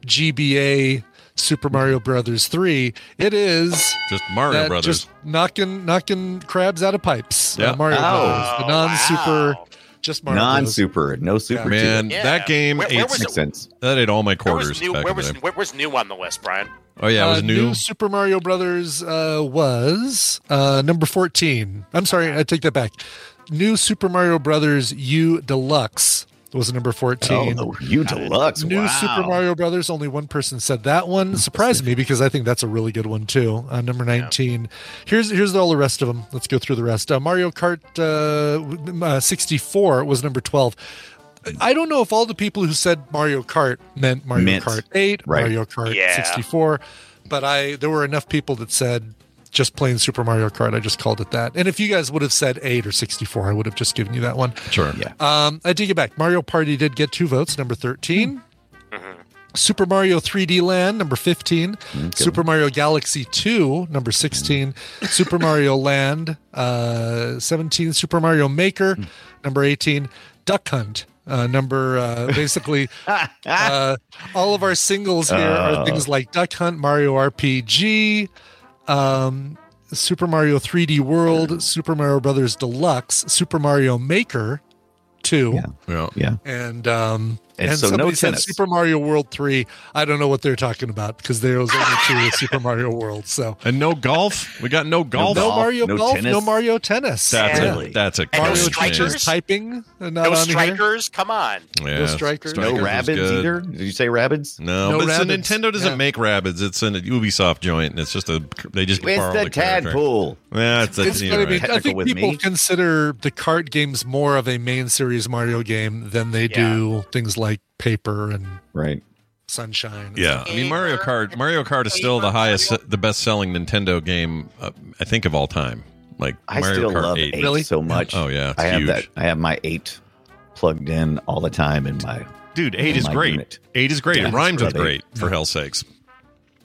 GBA Super Mario Brothers three. It is just Mario that Brothers. just knocking knocking crabs out of pipes. Yeah. Uh, Mario Oh. Brothers, the non super wow. Just Mario non Bros. super, no super. Man. Yeah. that game Where- ate where was makes it? sense. that ate all my Where was quarters. new? back Where was where was new on the list, Brian? Oh yeah, it was Uh, new. Super Mario Brothers uh, was uh, number 14. I'm sorry, I take that back. New Super Mario Brothers U Deluxe was number 14. Oh, you deluxe. New wow. Super Mario Brothers, only one person said that one. Surprised me because I think that's a really good one too. Uh, number 19. Here's here's all the rest of them. Let's go through the rest. Uh, Mario Kart uh, uh, 64 was number 12. I don't know if all the people who said Mario Kart meant Mario Meant, Kart 8, right. Mario Kart Yeah. 64, but I there were enough people that said just plain Super Mario Kart. I just called it that. And if you guys would have said 8 or 64, I would have just given you that one. Sure. Yeah. Um, I take it back. Mario Party did get two votes, number 13. Super Mario 3D Land, number 15. Super Mario Galaxy 2, number 16. Super Mario Land, uh, 17. Super Mario Maker, number 18. Duck Hunt, uh, number uh, basically uh, all of our singles here are things like Duck Hunt, Mario RPG, um, Super Mario 3D World, Super Mario Brothers Deluxe, Super Mario Maker 2. Yeah. Yeah. Yeah. And um And and, so no said tennis. Super Mario World 3. I don't know what they're talking about because there was only two with Super Mario World. So And no golf. We got no golf. no golf, Mario no golf, tennis. no Mario tennis. That's Yeah. A that's a And no Mario strikers? game. Typing uh, not No on here. strikers. Come on. Yeah, No strikers. No rabbits either. Did you say rabbits? No, No but it's a Nintendo doesn't Yeah. make rabbits. It's a Ubisoft joint, and it's just a they just It's borrow the the character. tadpole. Yeah, it's, a, It's you gonna be. I think with people me. consider the cart games more of a main series Mario game than they do things like Paper and Right. Sunshine. Yeah. I mean Mario Kart. Mario Kart is still the highest, the best-selling Nintendo game uh, I think of all time. Like I Mario still Kart love 8. eight, Really? so much. Oh, yeah, it's I have huge. that. I have my eight plugged in all the time in my. Dude, eight is great. unit. Eight is great. Yeah, it rhymes with great, eight. for hell's sakes.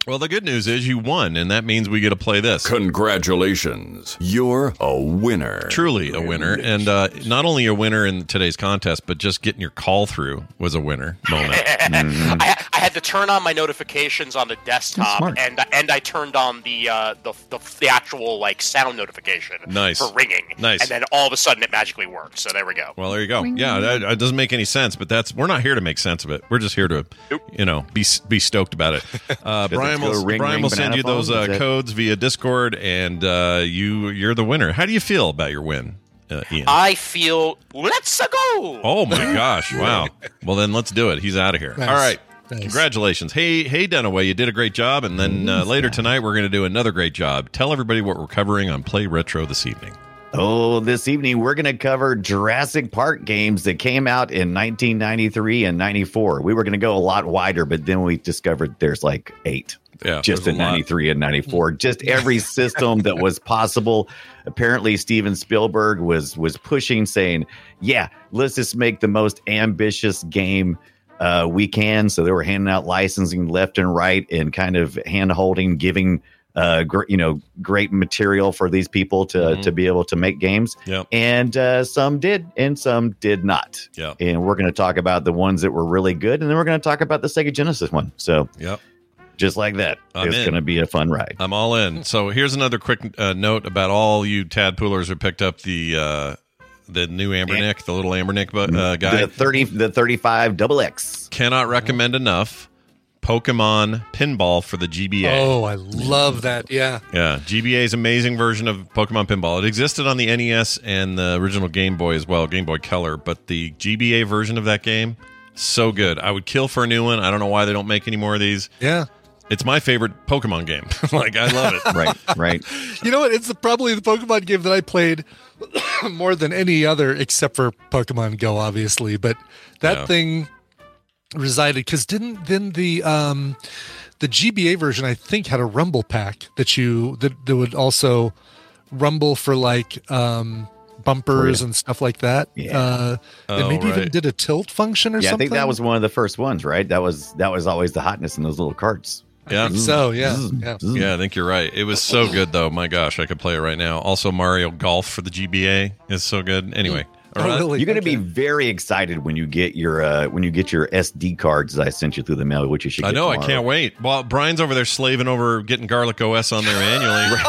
Well, the good news is you won, and that means we get to play this. Congratulations. You're a winner. Truly a winner, and uh, not only a winner in today's contest, but just getting your call through was a winner moment. I, I had to turn on my notifications on the desktop, and and I turned on the, uh, the the the actual like sound notification Nice. for ringing. Nice. And then all of a sudden it magically worked. So there we go. Well, there you go. Yeah, that, that doesn't make any sense, but that's we're not here to make sense of it. We're just here to, you know, be be stoked about it. Uh, Brian go will ring, Brian ring, will send banana you those uh, codes via Discord, and uh, you you're the winner. How do you feel about your win, uh, Ian? I feel let's go. Oh my gosh! Wow. Well, then let's do it. He's out of here. Nice. All right. Nice. Congratulations. Hey, hey, Dunaway, you did a great job. And then uh, later tonight, we're going to do another great job. Tell everybody what we're covering on Play Retro this evening. Oh, this evening we're going to cover Jurassic Park games that came out in 1993 and 94. We were going to go a lot wider, but then we discovered there's like eight. Yeah, just in a lot. 93 and 94 just every system that was possible apparently steven spielberg was was pushing saying yeah let's just make the most ambitious game uh, we can so they were handing out licensing left and right and kind of hand holding giving uh, gr- you know great material for these people to Mhm. to be able to make games Yep. and uh, some did and some did not Yep. and we're going to talk about the ones that were really good and then we're going to talk about the sega genesis one so Yep. Just like that. I'm it's going to be a fun ride. I'm all in. So here's another quick uh, note about all you tadpoolers who picked up the uh, the new Anbernic, the little Anbernic bu- uh, guy. the thirty, the thirty-five double X. Cannot recommend enough. Pokemon Pinball for the GBA. Oh, I love that. Yeah. Yeah, GBA's amazing version of Pokemon Pinball. It existed on the NES and the original Game Boy as well, Game Boy Color, but the GBA version of that game, so good. I would kill for a new one. I don't know why they don't make any more of these. Yeah. It's my favorite Pokemon game. like I love it. Right, right. You know what? It's the, probably the Pokemon game that I played more than any other, except for Pokemon Go, obviously. But that Yeah. thing resided because didn't then the um the GBA version I think had a Rumble pack that you that, that would also rumble for like um bumpers and stuff like that. Yeah. Uh, and Oh, maybe even did a tilt function or something. I think that was one of the first ones, right? That was that was always the hotness in those little carts. Yeah. I think so. Yeah. Yeah. Yeah, I think you're right. It was so good though. My gosh, I could play it right now. Also Mario Golf for the GBA is so good. Anyway, All right. really? You're going to Okay. be very excited when you get your uh, when you get your SD cards that I sent you through the mail, which you should. Get. I get know. I can't wait. Well, Brian's over there slaving over getting Garlic OS on there annually.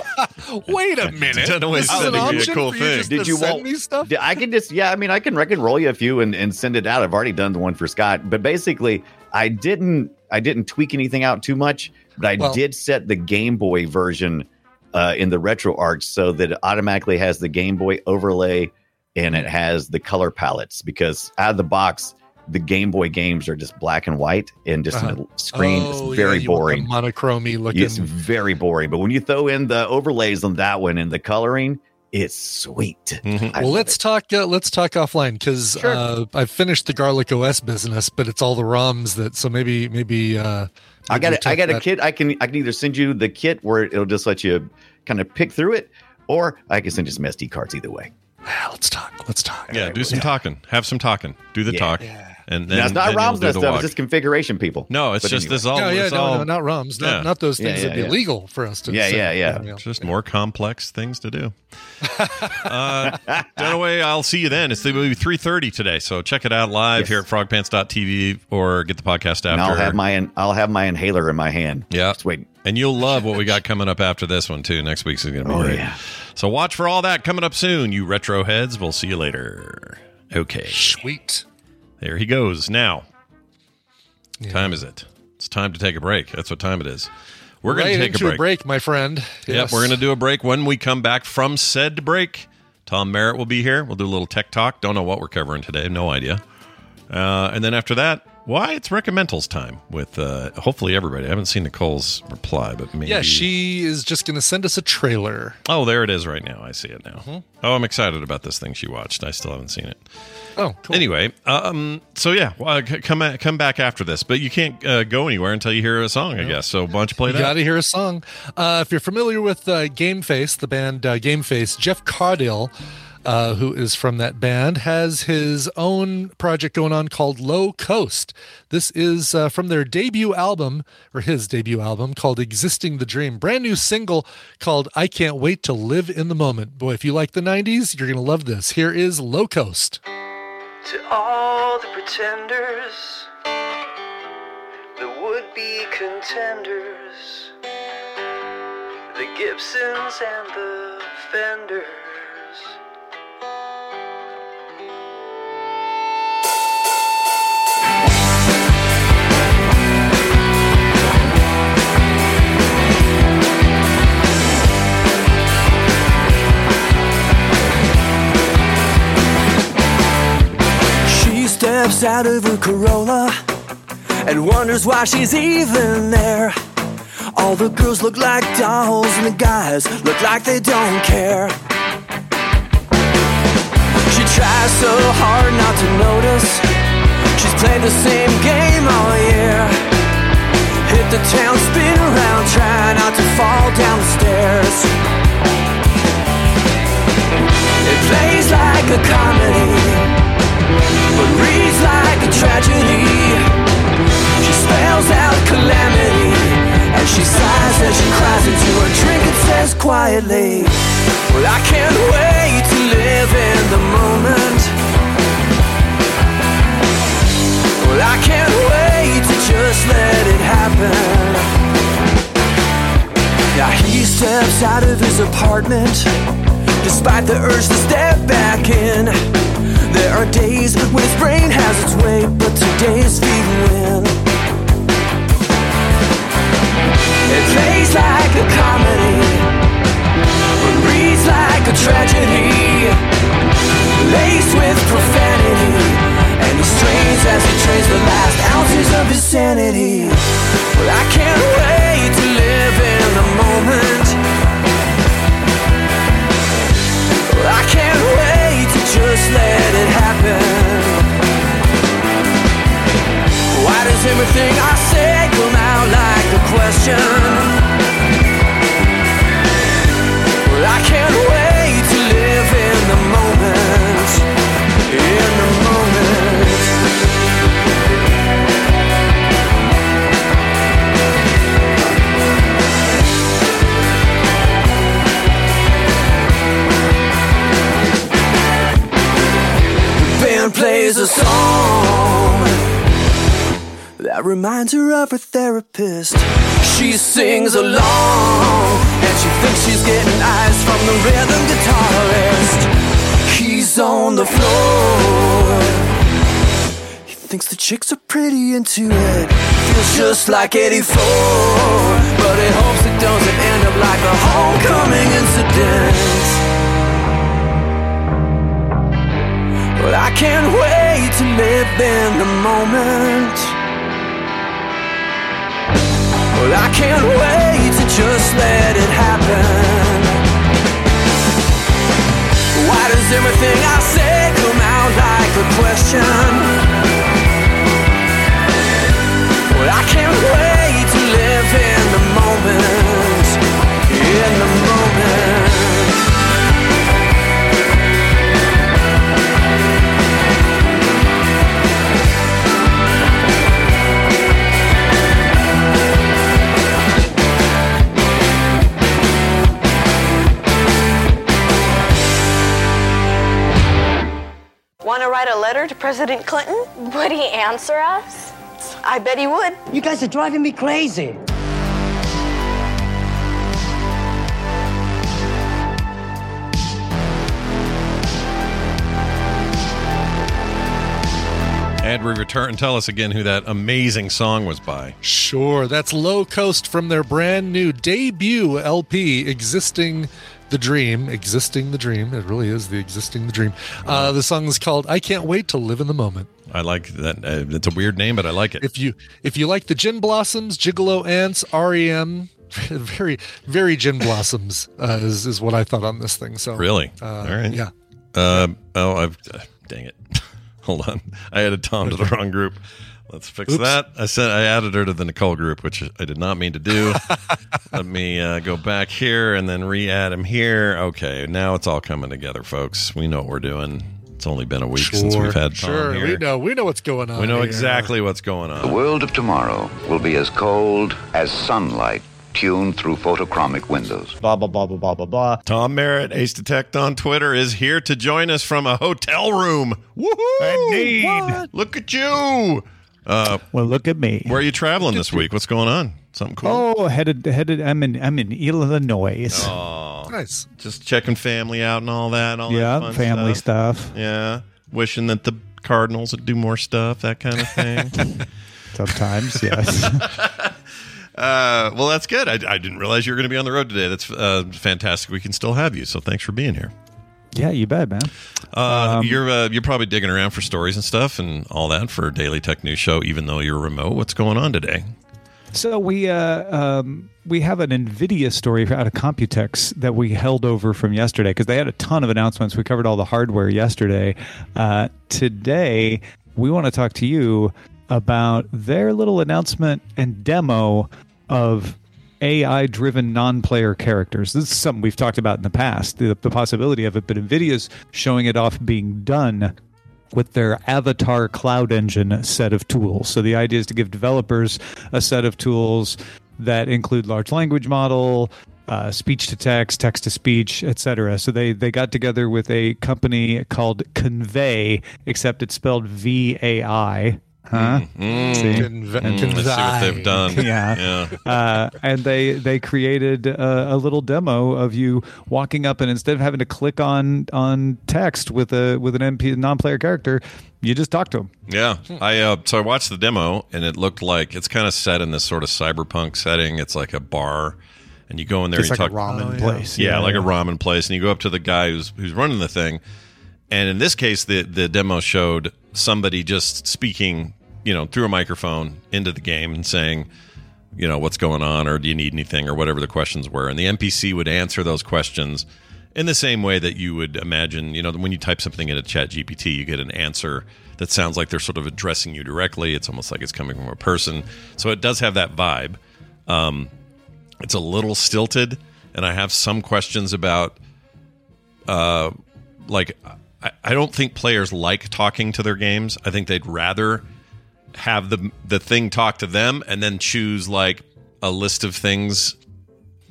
Wait a minute. Don't always This is an it'd a option cool for you just Did to you send want- me stuff? I can just yeah. I mean, I can I can roll you a few and, and send it out. I've already done the one for Scott, but basically, I didn't I didn't tweak anything out too much, but I Well- did set the Game Boy version uh, in the RetroArch so that it automatically has the Game Boy overlay and it has the color palettes because out of the box. The Game Boy games are just black and white and just Uh-huh. screen. Oh, it's very the boring. monochromy looking. It's very boring. But when you throw in the overlays on that one and the coloring, it's sweet. Mhm. Well, let's it. talk. Uh, let's talk offline because Sure. uh, I've finished the garlic OS business, but it's all the ROMs that. So maybe, maybe. Uh, I got we it. I talk got a kit. I can I can either send you the kit where it'll just let you kind of pick through it, or I can send you some SD cards. Either way. Ah, let's talk. Let's talk. Yeah, do some talking. Have some talking. Do the Yeah. talk. Yeah. And then now it's not then ROMs do and stuff. It's just configuration, people. no, it's But just anyway. this all. No, yeah, it's no, all no, not ROMs, not, Yeah. not those Yeah, things yeah, that'd be yeah. illegal for us to. Yeah, say. yeah, yeah. just more complex things to do. uh, Dunaway, I'll see you then. It's the movie three thirty today, so check it out live Yes. here at frogpants.tv or get the podcast after. And I'll have my I'll have my inhaler in my hand. Yeah. Just wait. And you'll love what we got coming up after this one too. Next week's is going to be Oh, great. yeah. So watch for all that coming up soon, you retro heads. We'll see you later. Okay, Sweet. There he goes. Now, Yeah. time is it? It's time to take a break. That's what time it is. We're going to take into a break. my friend. Yep, we're going to do a break. When we come back from said break, Tom Merritt will be here. We'll do a little tech talk. Don't know what we're covering today. No idea. Uh, and then after that, why it's recommendals time with uh, hopefully everybody. I haven't seen Nicole's reply, but maybe. Yeah, she is just going to send us a trailer. Oh, there it is right now. I see it now. Mm-hmm. Oh, I'm excited about this thing she watched. I still haven't seen it. Oh, cool. Anyway, um, so yeah, well, uh, come a- come back after this, but you can't uh, go anywhere until you hear a song, I guess. So why don't you play You got to hear a song. Uh, if you're familiar with uh, Game Face, the band uh, Game Face, Jeff Caudill, uh, who is from that band, has his own project going on called Low Coast. This is uh, from their debut album, or his debut album, called Existing the Dream. Brand new single called I Can't Wait to Live in the Moment. Boy, if you like the 90s, you're going to love this. Here is Low Coast. To all the pretenders, the would be contenders, the Gibsons and the Fenders. Steps out of her Corolla and wonders why she's even there. All the girls look like dolls and the guys look like they don't care. She tries so hard not to notice. She's played the same game all year. Hit the town, spin around, try not to fall down the stairs. It plays like a comedy but reads like a tragedy. She spells out calamity she sighs as she cries into drink and says quietly, Well, I can't wait to live in the moment. Well, I can't wait to just let it happen. Now he steps out of his apartment despite the urge to step back in. There are days when his brain has its way, but today's feeding win. It plays like a comedy, but reads like a tragedy, laced with profanity. And he strains as he trains the last ounces of his sanity. Well, I can't wait to live in the moment. I can't wait to just let it happen. Why does everything I say come out like a question? Well, I can't wait to live in the moment. In the moment. Plays a song that reminds her of her therapist. She sings along, and she thinks she's getting eyes from the rhythm guitarist. He's on the floor. He thinks the chicks are pretty into it. Feels just like 84, but he hopes it doesn't end up like the homecoming incident. But I can't wait to live in the moment. Well, I can't wait to just let it happen. Why does everything I say come out like a question? Well, I can't wait to live in the moment. In the moment. Write a letter to President Clinton? Would he answer us? I bet he would. You guys are driving me crazy. Ed, we return and tell us again who that amazing song was by. Sure, that's Low Coast from their brand new debut LP, Existing the Dream. Existing the Dream. It really is the Existing the Dream. Uh, the song is called I Can't Wait to Live in the Moment. I like that. Uh, it's a weird name, but I like it. If you if you like the Gin Blossoms, Gigolo Aunts, REM, very very Gin Blossoms uh, is is what I thought on this thing. So Really? uh, All right. yeah. Uh, oh, I've. Uh, dang it. Hold on. I added Tom to the wrong group. Let's fix Oops. that. I said I added her to the Nicole group, which I did not mean to do. Let me uh, go back here and then re-add him here. Okay, now it's all coming together, folks. We know what we're doing. It's only been a week since we've had Tom sure. here. We know we know what's going on. We know here. exactly what's going on. The world of tomorrow will be as cold as sunlight tuned through photochromic windows. Blah blah blah blah blah blah blah. Tom Merritt, Ace Detect on Twitter, is here to join us from a hotel room. Woohoo! Indeed. Look at you. Uh, Well, look at me. where are you traveling this week? What's going on? Something cool? Oh, headed headed. I'm in I'm in Illinois. Oh, Nice. just checking family out and all that. All yeah, that fun family stuff. stuff. Yeah, wishing that the Cardinals would do more stuff, that kind of thing. Sometimes, yes. uh, well, that's good. I, I didn't realize you were going to be on the road today. That's uh, fantastic. We can still have you. So thanks for being here. Yeah, you bet, man. Uh, Um, you're uh, you're probably digging around for stories and stuff and all that for Daily Tech News Show, even though you're remote. What's going on today? So we uh, um, we have an Nvidia story out of Computex that we held over from yesterday because they had a ton of announcements. We covered all the hardware yesterday. Uh, today we want to talk to you about their little announcement and demo of AI driven non player characters. This is something we've talked about in the past, the, the possibility of it, but NVIDIA's showing it off being done with their Avatar Cloud Engine set of tools. So the idea is to give developers a set of tools that include large language model, uh, speech to text, text to speech, etc. So they they got together with a company called Convai, except it's spelled V A I. Huh? Mm, See? Conve- mm, I see what they've done. Yeah. yeah. uh, and they they created a, a little demo of you walking up, and instead of having to click on on text with a with an MP non-player character, you just talk to them. Yeah, I uh, so I watched the demo and it looked like it's kind of set in this sort of cyberpunk setting. It's like a bar, and you go in there Just and like you a talk. ramen place. Yeah, like a ramen place, and you go up to the guy who's who's running the thing. And in this case, the the demo showed somebody just speaking, you know, through a microphone into the game and saying, you know, what's going on, or do you need anything, or whatever the questions were, and the NPC would answer those questions in the same way that you would imagine, you know, when you type something into Chat GPT, you get an answer that sounds like they're sort of addressing you directly. It's almost like it's coming from a person. So it does have that vibe. Um, it's a little stilted, and I have some questions about, uh, like, I, I don't think players like talking to their games. I think they'd rather have the the thing talk to them and then choose like a list of things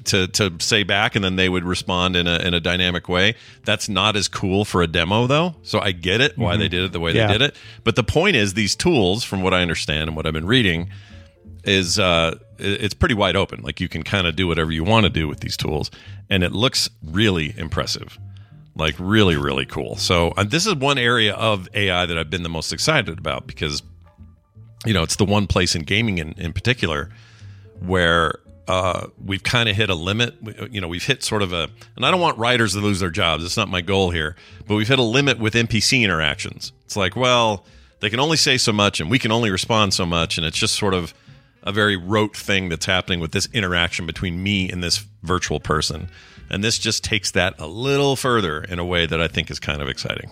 to to say back, and then they would respond in a in a dynamic way. That's not as cool for a demo, though. So I get it why Mhm. they did it the way Yeah. they did it. But the point is, these tools, from what I understand and what I've been reading, is uh, it's pretty wide open. Like you can kind of do whatever you want to do with these tools, and it looks really impressive, like really really cool. So uh, this is one area of AI that I've been the most excited about because you know it's the one place in gaming in, in particular where uh, we've kind of hit a limit. We- You know, we've hit sort of a, and I don't want writers to lose their jobs. It's not my goal here, but we've hit a limit with NPC interactions. It's like, well, they can only say so much, and we can only respond so much, and it's just sort of a very rote thing that's happening with this interaction between me and this virtual person. And this just takes that a little further in a way that I think is kind of exciting.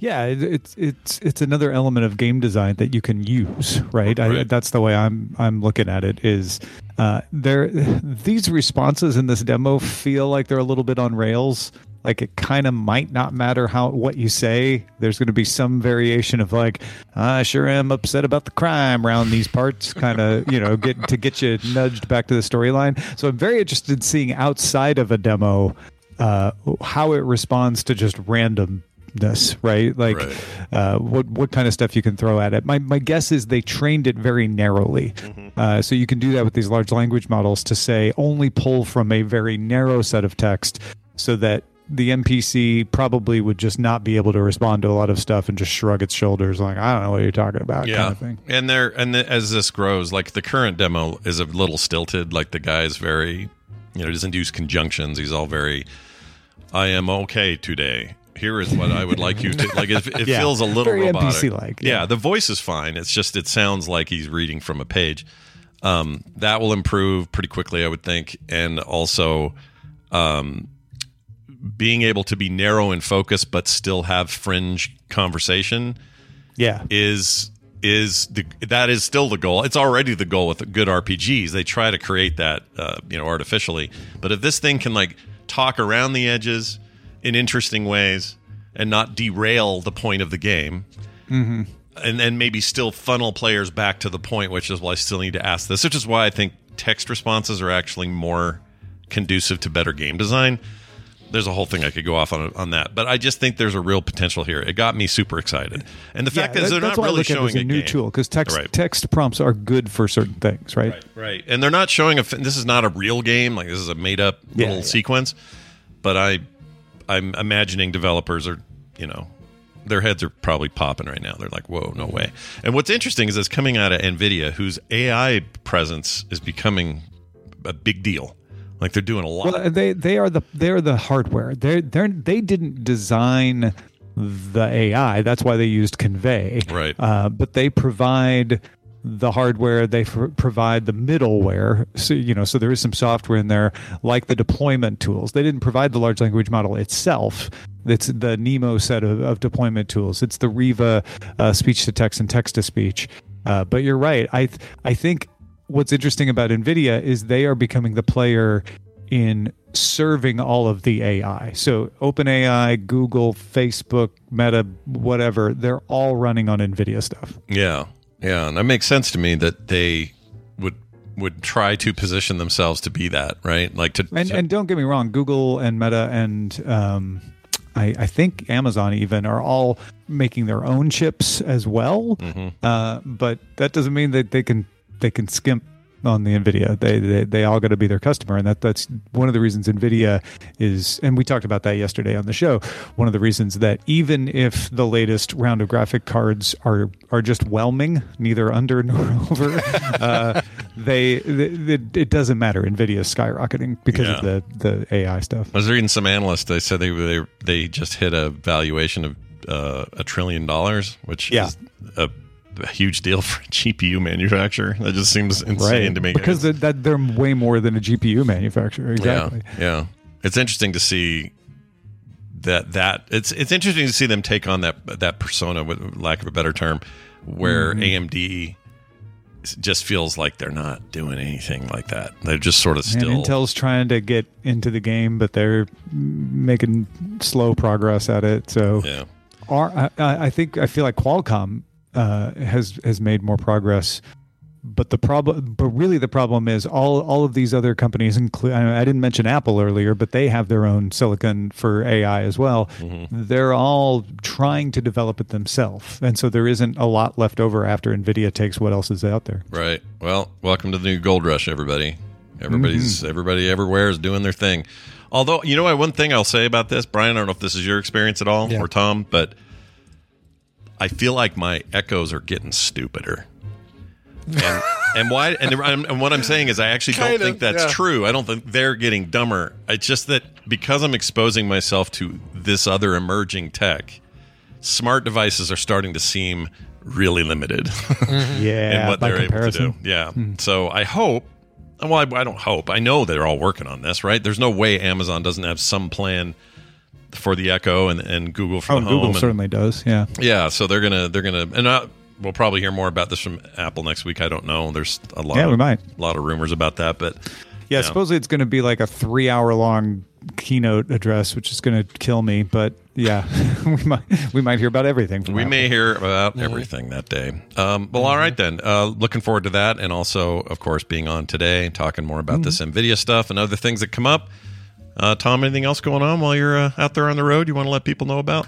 Yeah, it, it's it's it's another element of game design that you can use, right? I, that's the way I'm I'm looking at it. Is uh, there these responses in this demo feel like they're a little bit on rails? Like it kind of might not matter how what you say. There's going to be some variation of like, I sure am upset about the crime around these parts, kind of you know get to get you nudged back to the storyline. So I'm very interested in seeing outside of a demo uh, how it responds to just randomness, right? Like Uh, what what kind of stuff you can throw at it. My my guess is they trained it very narrowly, uh, so you can do that with these large language models to say only pull from a very narrow set of text, so that the NPC probably would just not be able to respond to a lot of stuff and just shrug its shoulders like I don't know what you're talking about kind of thing. And there, and the, as this grows, like the current demo is a little stilted. Like the guy is very, you know, he doesn't use conjunctions. He's all very, I am okay today. Here is what I would like you to like. It, it Yeah. feels a little Very robotic. NPC-like, Yeah. yeah. the voice is fine. It's just it sounds like he's reading from a page. Um, that will improve pretty quickly, I would think, and also, um, being able to be narrow in focus but still have fringe conversation Yeah. is is the that is still the goal. It's already the goal with good RPGs. They try to create that uh, you know artificially. But if this thing can like talk around the edges in interesting ways and not derail the point of the game, Mm-hmm. and then maybe still funnel players back to the point, which is why I still need to ask this, which is why I think text responses are actually more conducive to better game design. There's a whole thing I could go off on on that, but I just think there's a real potential here. It got me super excited, and the fact Yeah, is that- they're that's not really look at it showing as a new game. tool because text Right. text prompts are good for certain things, right? Right, and they're not showing a. This is not a real game. Like this is a made up Yeah, little yeah. sequence. But I, I'm imagining developers are, you know, their heads are probably popping right now. They're like, "Whoa, no way!" And what's interesting is it's coming out of Nvidia, whose AI presence is becoming a big deal. Like they're doing a lot. Well, they they are the they're the hardware. They they they didn't design the AI. That's why they used Convai. Right. Uh, but they provide the hardware. They f- provide the middleware. So you know, so there is some software in there, like the deployment tools. They didn't provide the large language model itself. It's the Nemo set of, of deployment tools. It's the Riva uh, speech to text and text to speech. Uh, but you're right. I th- I think what's interesting about NVIDIA is they are becoming the player in serving all of the AI. So OpenAI, Google, Facebook, Meta, whatever, they're all running on NVIDIA stuff. Yeah, yeah, and that makes sense to me that they would would try to position themselves to be that, right? Like to And, and don't get me wrong, Google and Meta and um, I, I think Amazon even are all making their own chips as well. Uh, but that doesn't mean that they can they can skimp on the Nvidia. They they, they all got to be their customer, and that that's one of the reasons Nvidia is. And we talked about that yesterday on the show. One of the reasons that even if the latest round of graphic cards are are just whelming, neither under nor over, uh, they, they it doesn't matter. Nvidia is skyrocketing because of the the AI stuff. I was reading some analysts. They said they they, they just hit a valuation of uh, a trillion dollars, which Yeah. is a, a huge deal for a GPU manufacturer. That just seems insane right to me. because that, that they're way more than a GPU manufacturer. Exactly. Yeah, yeah. It's interesting to see that that it's it's interesting to see them take on that that persona, with lack of a better term, where Mhm. AMD just feels like they're not doing anything like that. They're just sort of And still. Intel's trying to get into the game, but they're making slow progress at it. So, Yeah. Our, I I think I feel like Qualcomm uh, has has made more progress but the problem, but really the problem is all all of these other companies, include I didn't mention Apple earlier, but they have their own silicon for AI as well. They're all trying to develop it themselves, and so there isn't a lot left over after Nvidia takes what else is out there. Right. Well, welcome to the new gold rush, everybody. Everybody's everybody everywhere is doing their thing. Although, you know, what, one thing I'll say about this, Brian, I don't know if this is your experience at all or Tom, but I feel like my echoes are getting stupider. And, and why? And, and what I'm saying is, I actually don't of, think that's yeah. true. I don't think they're getting dumber. It's just that because I'm exposing myself to this other emerging tech, smart devices are starting to seem really limited. Mm-hmm. Yeah, in what by they're able to do. Yeah. Hmm. So I hope. Well, I, I don't hope. I know they're all working on this, right? There's no way Amazon doesn't have some plan for the Echo and, and Google for Oh, the and home. Google and- certainly does. Yeah. yeah, so they're gonna they're gonna and uh, we'll probably hear more about this from Apple next week. I don't know. There's a lot. Yeah, of, we might. A lot of rumors about that, but Yeah, supposedly it's going to be like a three hour long keynote address, which is going to kill me. But yeah, we might we might hear about everything. From we Apple. may hear about everything that day. Um, well, all right then. Uh, looking forward to that, and also, of course, being on today, talking more about this Nvidia stuff and other things that come up. Uh, Tom, anything else going on while you're uh, out there on the road? You want to let people know about?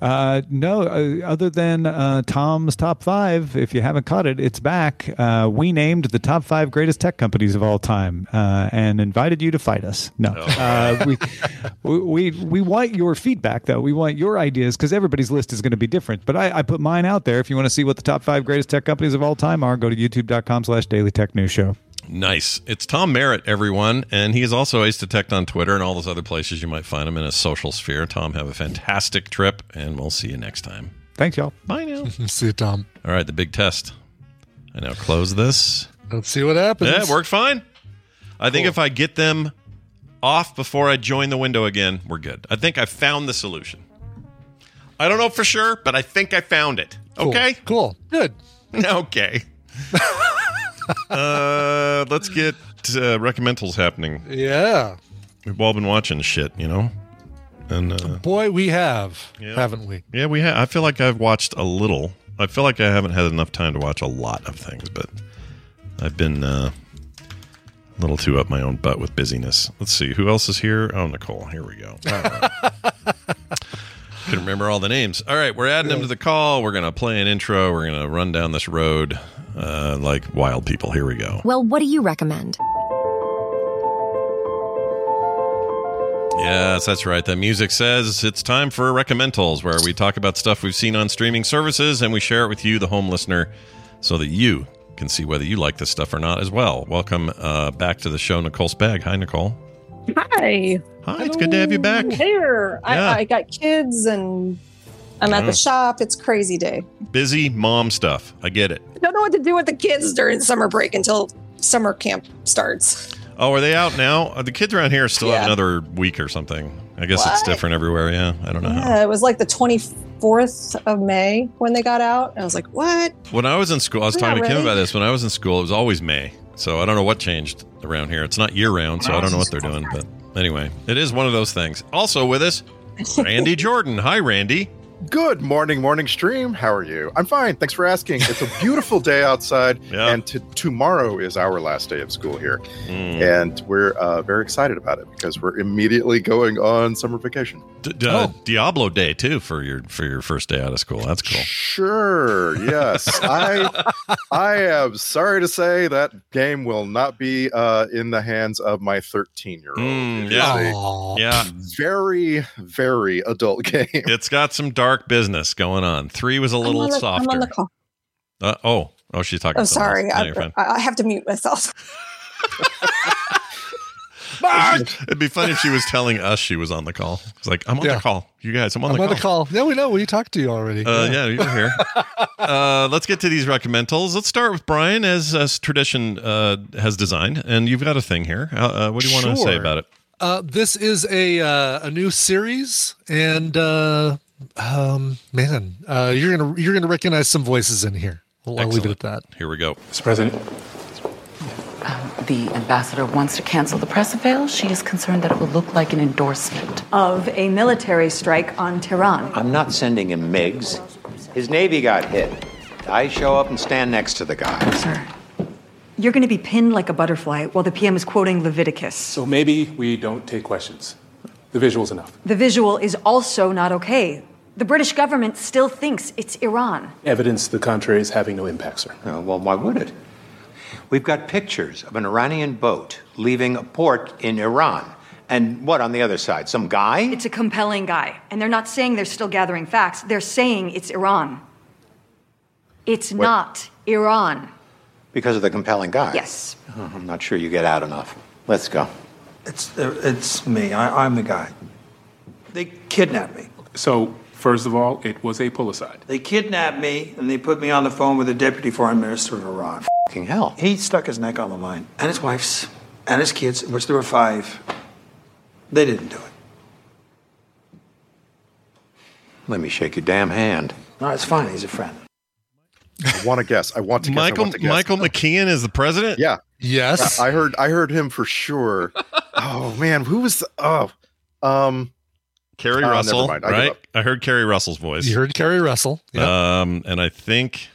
Uh, no, uh, other than uh, Tom's top five, if you haven't caught it, it's back. Uh, we named the top five greatest tech companies of all time uh, and invited you to fight us. No, uh, we, we we we want your feedback though. We want your ideas because everybody's list is going to be different. But I, I put mine out there. If you want to see what the top five greatest tech companies of all time are, go to youtube.com/slash Daily Tech News Show. Nice. It's Tom Merritt, everyone, and he is also Ace Detect on Twitter and all those other places you might find him in a social sphere. Tom, have a fantastic trip, and we'll see you next time. Thanks, y'all. Bye now. See you, Tom. All right, the big test. I now close this. Let's see what happens. Yeah, it worked fine. I think if I get them off before I join the window again, we're good. I think I found the solution. I don't know for sure, but I think I found it. Cool. Okay. Cool. Good. Okay. uh, let's get uh, recommendals happening. Yeah. We've all been watching shit, you know, and uh, Boy, we have, Yeah. haven't we? yeah, we. Ha- I feel like I've watched a little. I feel like I haven't had enough time to watch a lot of things, but I've been uh, a little too up my own butt with busyness. Let's see who else is here. Oh, Nicole. Here we go. Right. Can remember all the names. All right, we're adding them to the call. We're gonna play an intro. We're gonna run down this road uh, like wild people. Here we go. Well, what do you recommend? Yes, that's right. That music says it's time for recommendals, where we talk about stuff we've seen on streaming services and we share it with you, the home listener, so that you can see whether you like this stuff or not as well. Welcome uh, back to the show, Nicole Spag. Hi, Nicole. Hi. Hi, it's good to have you back. Here. Yeah. I, I got kids and I'm at the shop. It's crazy day. Busy mom stuff. I get it. I don't know what to do with the kids during summer break until summer camp starts. Oh, are they out now? Uh, The kids around here still have Yeah. another week or something. I guess it's What? different everywhere. Yeah, I don't know. how. Yeah, it was like the 24th of May when they got out. I was like, what? When I was in school, I was We're talking to not Kim ready. about this. When I was in school, it was always May. So I don't know what changed around here. It's not year round, so I don't know what they're doing. But anyway, it is one of those things. Also with us, Randy Jordan. Hi, Randy. Good morning, morning stream. How are you? I'm fine. Thanks for asking. It's a beautiful day outside, and t- tomorrow is our last day of school here, and we're uh, very excited about it because we're immediately going on summer vacation. D- d- uh, Diablo Day too for your for your first day out of school. That's cool. Sure. Yes. I I am sorry to say that game will not be uh, in the hands of my 13 year old. Mm, yeah, yeah. Very very adult game. It's got some dark business going on. Three was a little I'm on the, softer. I'm on the call. Uh, oh, oh, she's talking. Oh, to someone sorry. No, I. I I have to mute myself. It'd be funny if she was telling us she was on the call. It's like I'm on Yeah. the call. You guys, I'm on I'm the on call. the call. Yeah, we know. We talked to you already. Uh, yeah, you were here. uh, let's get to these recommendals. Let's start with Brian, as, as tradition uh, has designed, and you've got a thing here. Uh, uh, what do you want to say about it? Uh, this is a uh, a new series, and uh, um, man, uh, you're gonna you're gonna recognize some voices in here. I'll, I'll leave it at that. Here we go. Mr. President. The ambassador wants to cancel the press avail. She is concerned that it will look like an endorsement. of a military strike on Tehran. I'm not sending him MiGs. His Navy got hit. I show up and stand next to the guy. Sir, You're going to be pinned like a butterfly while the PM is quoting Leviticus. So maybe we don't take questions. The visual's enough. The visual is also not okay. The British government still thinks it's Iran. Evidence to the contrary is having no impact, sir. Uh, well, why would it? We've got pictures of an Iranian boat leaving a port in Iran. And what on the other side? Some guy? It's a compelling guy. And they're not saying they're still gathering facts, they're saying it's Iran. It's What? not Iran. Because of the compelling guy? Yes. Oh, I'm not sure you get out enough. Let's go. It's it's me. I, I'm the guy. They kidnapped me. So, first of all, it was a pull-aside. They kidnapped me and they put me on the phone with the deputy foreign minister of Iran. Fucking hell. He stuck his neck on the line, and his wife's, and his kids, which there were five. They didn't do it. Let me shake your damn hand. No, it's fine. He's a friend. I want to guess. I want to guess. Michael want to guess. Michael McKean is the president. Yeah. Yes. I I heard. I heard him for sure. Oh man, who was? The, oh, um, Keri never Russell, mind. I right? I heard Keri Russell's voice. You heard Keri Russell. Yep. Um, and I think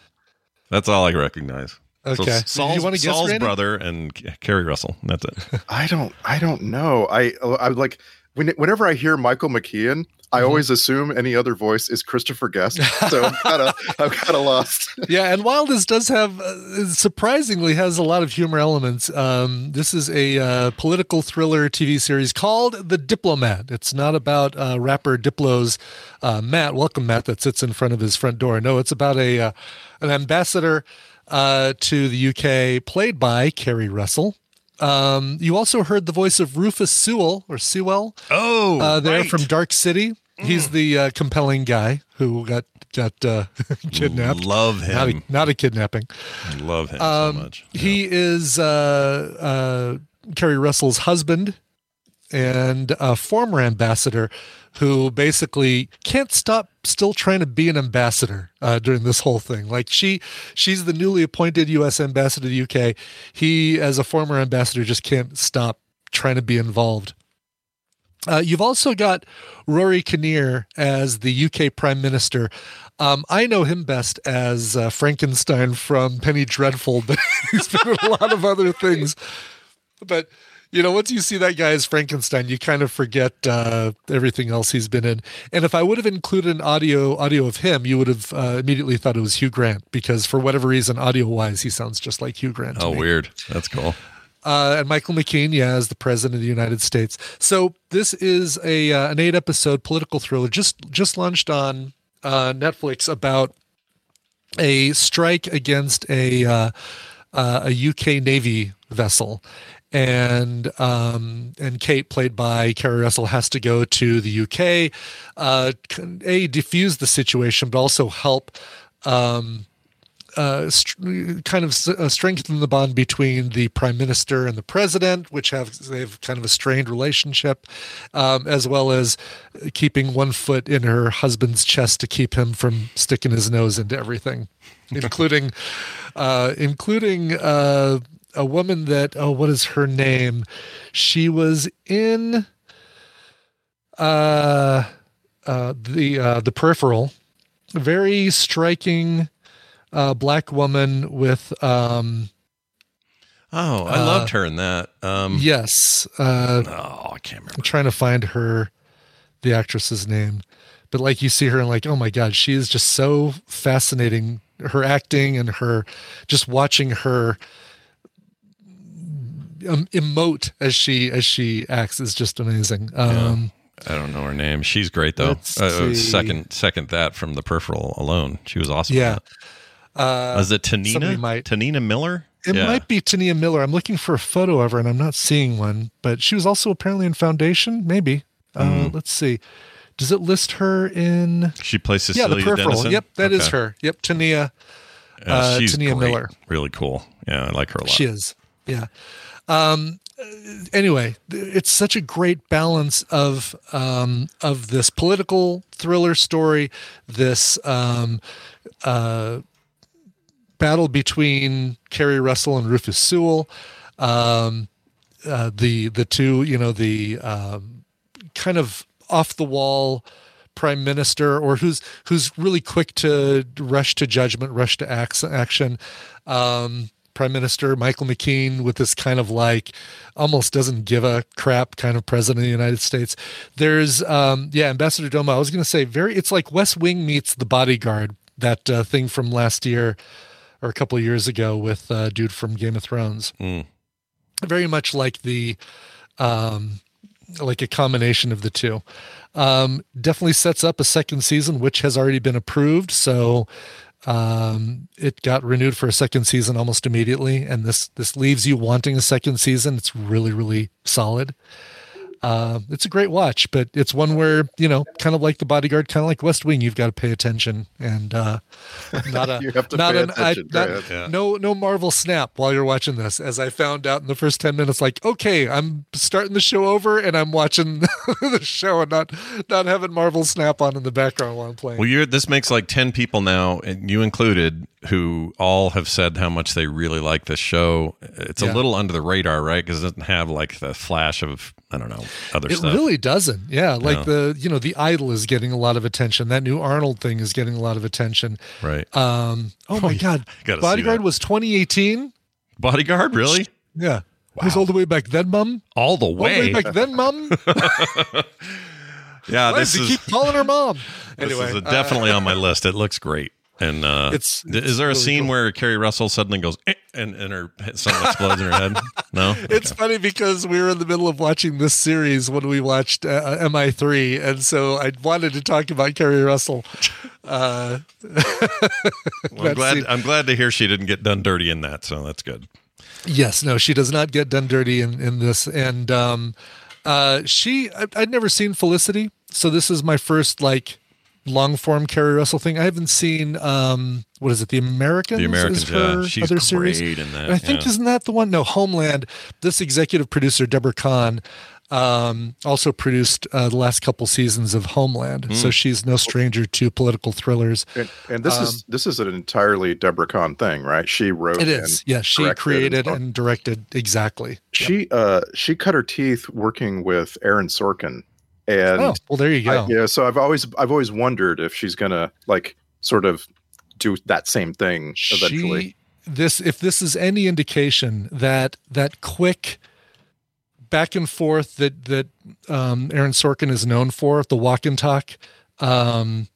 that's all I recognize. Okay. So You Saul's, wanna guess, Saul's Randy? brother and Keri Russell. That's it. I don't. I don't know. I. I like when, whenever I hear Michael McKean, I Mm-hmm. always assume any other voice is Christopher Guest. So I'm kind of. I'm kind of lost. yeah, and while this does have uh, surprisingly has a lot of humor elements, um, this is a uh, political thriller TV series called The Diplomat. It's not about uh, rapper Diplo's uh, Matt. Welcome, Matt, that sits in front of his front door. No, it's about a uh, an ambassador uh, to the UK, played by Keri Russell. Um, you also heard the voice of Rufus Sewell or Sewell. Oh, uh, there right. from Dark City. He's the uh, compelling guy who got got uh, kidnapped. Love Not a, him. not a kidnapping. I love him Um, so much. He is uh, uh, Keri Russell's husband and a former ambassador who basically can't stop still trying to be an ambassador uh, during this whole thing. Like she, she's the newly appointed U.S. ambassador to the UK. He, as a former ambassador, just can't stop trying to be involved. Uh, you've also got Rory Kinnear as the UK Prime Minister. Um, I know him best as uh, Frankenstein from Penny Dreadful, but he's been in a lot of other things. But you know, once you see that guy as Frankenstein, you kind of forget uh, everything else he's been in. And if I would have included an audio audio of him, you would have uh, immediately thought it was Hugh Grant because for whatever reason, audio wise, he sounds just like Hugh Grant. to Oh, me. weird. That's cool. Uh, and Michael McKean, yeah, as the president of the United States. So this is a uh, an eight episode political thriller just just launched on uh, Netflix about a strike against a uh, uh, a UK Navy vessel. And um, and Kate, played by Keri Russell, has to go to the UK, uh, a defuse the situation, but also help um, uh, st- kind of s- uh, strengthen the bond between the prime minister and the president, which have they have kind of a strained relationship, um, as well as keeping one foot in her husband's chest to keep him from sticking his nose into everything, including uh, including uh, a woman that oh what is her name? She was in uh, uh, the uh, the peripheral, very striking uh, black woman with um Oh, I uh, loved her in that. Um, yes uh oh i can't remember i'm trying to find her the actress's name but like you see her and like oh my god she is just so fascinating her acting and her just watching her um, emote as she as she acts is just amazing um I don't know her name. She's great though. Uh, second, second that from the peripheral alone. She was awesome. yeah uh Was it Tanina? might Tanina Miller? It Yeah. might be T'Nia Miller. I'm looking for a photo of her and I'm not seeing one, but she was also apparently in Foundation. Maybe. Uh, Mm. let's see. Does it list her in? She plays yeah, the Cecilia peripheral. Dennison? Yep, that is Okay. her. Yep, T'Nia. Yeah, uh, she's T'Nia great. Miller. Really cool. Yeah, I like her a lot. She is. Yeah. Um, anyway, it's such a great balance of um, of this political thriller story, this um, uh, battle between Keri Russell and Rufus Sewell, um, uh, the the two, you know, the um, kind of off the wall prime minister or who's who's really quick to rush to judgment rush to action. Um prime minister Michael McKean with this kind of like almost doesn't give a crap kind of president of the United States. There's um yeah, Ambassador Doma. I was going to say very it's like West Wing meets The Bodyguard, that uh, thing from last year or a couple of years ago with uh, dude from Game of Thrones. Mm. Very much like the um like a combination of the two. Um, definitely sets up a second season, which has already been approved. So um, it got renewed for a second season almost immediately, and this this leaves you wanting a second season. It's really really solid. Uh, it's a great watch, but it's one where you know, kind of like the Bodyguard, kind of like West Wing, you've got to pay attention and uh, not a You have to not pay an I, not- Yeah. no no Marvel snap while you're watching this. As I found out in the first ten minutes, like okay, I'm starting the show over and I'm watching the show and not not having Marvel snap on in the background while I'm playing. Well, you're this makes like ten people now, and you included, who all have said how much they really like this show. It's a little under the radar, right? Because it doesn't have like the flash of I don't know other It stuff. It really doesn't. Yeah, like No. the you know the Idol is getting a lot of attention. That new Arnold thing is getting a lot of attention. right. Um. Oh my God, Bodyguard was 2018. Bodyguard, really? Yeah, it was all the way back then, Mum. All the All the way way. back then, Mum. yeah, Why this does is he keep calling her mom? this Anyway, is uh, definitely on my list. It looks great. And uh, It's- it's is there a really scene cool. where Keri Russell suddenly goes "Eh," and and her something explodes in her head? No, It's funny because we were in the middle of watching this series when we watched uh, MI3, and so I wanted to talk about Keri Russell. Uh, Well, I'm glad. scene- I'm glad to hear she didn't get done dirty in that. So that's good. Yes, no, she does not get done dirty in, in this. And um, uh, she, I, I'd never seen Felicity, so this is my first like long form Keri Russell thing. I haven't seen um, what is it, The Americans? The Americans, is her yeah. She's other series. in that, And I think yeah. isn't that the one? No, Homeland. This executive producer Debora Cahn um, also produced uh, the last couple seasons of Homeland, Hmm. so she's no stranger to political thrillers. And, and this Um, is this is an entirely Debora Cahn thing, right? She wrote. It is, and yeah. She created so- and directed exactly. She uh she cut her teeth working with Aaron Sorkin, and Oh, well, there you go. I- yeah, so I've always I've always wondered if she's gonna like sort of do that same thing eventually. She, this if this is any indication that that quick back and forth that that um, Aaron Sorkin is known for, the walk and talk, um,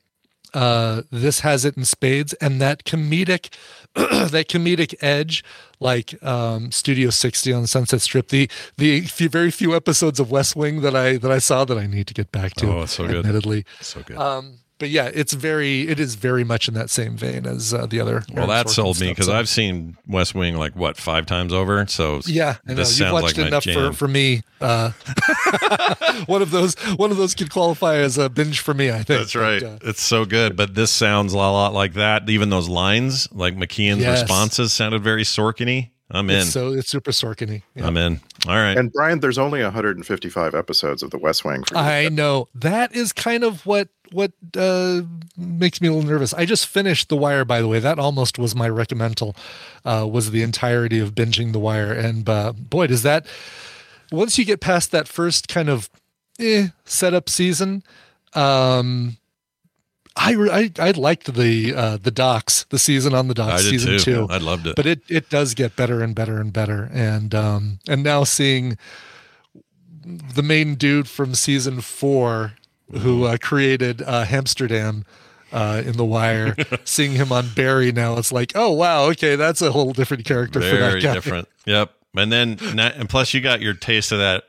uh, this has it in spades, and that comedic that comedic edge, like um, Studio 60 on Sunset Strip, the the few, very few episodes of West Wing that I that I saw that I need to get back to. Oh, so good. Admittedly, So good. um, but yeah, it's very it is very much in that same vein as uh, the other. Well, Aaron that Sorkin sold me because so- I've seen West Wing like what five times over. So Yeah, I know. You've watched like enough for, for me. Uh, one of those one of those could qualify as a binge for me. I think That's right. But, uh, it's so good, but this sounds a lot like that. Even those lines, like McKean's Yes. responses, sounded very Sorkin-y. I'm in. it's so it's super Sorkin-y. Yeah. I'm in. All right. And Brian, there's only 155 episodes of The West Wing. For you. I know that is kind of what what uh, makes me a little nervous. I just finished The Wire, by the way. That almost was my recommendal. Uh, was the entirety of binging The Wire, and uh, boy, does that once you get past that first kind of eh, setup season. Um, I, I I liked the uh, the docs, the season on the docs, season too. two. I loved it. but it it does get better and better and better, and um and now seeing the main dude from season four who uh, created uh, Hamsterdam uh, in The Wire, seeing him on Barry now, it's like, oh wow, okay, that's a whole different character for that very guy. different. Yep. And then, and plus, you got your taste of that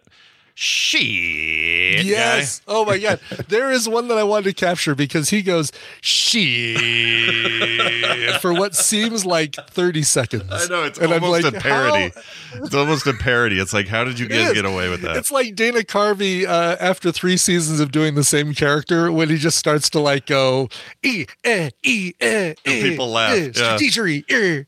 shit. Yes. Oh my god. There is one that I wanted to capture because he goes shit for what seems like 30 seconds. I know it's And I'm almost like, a parody. how- It's almost a parody. It's like, how did you It guys is. get away with that? It's like Dana Carvey uh, after three seasons of doing the same character when he just starts to like go e eh e eh eh, people laugh, eh, yeah. strategery, eh."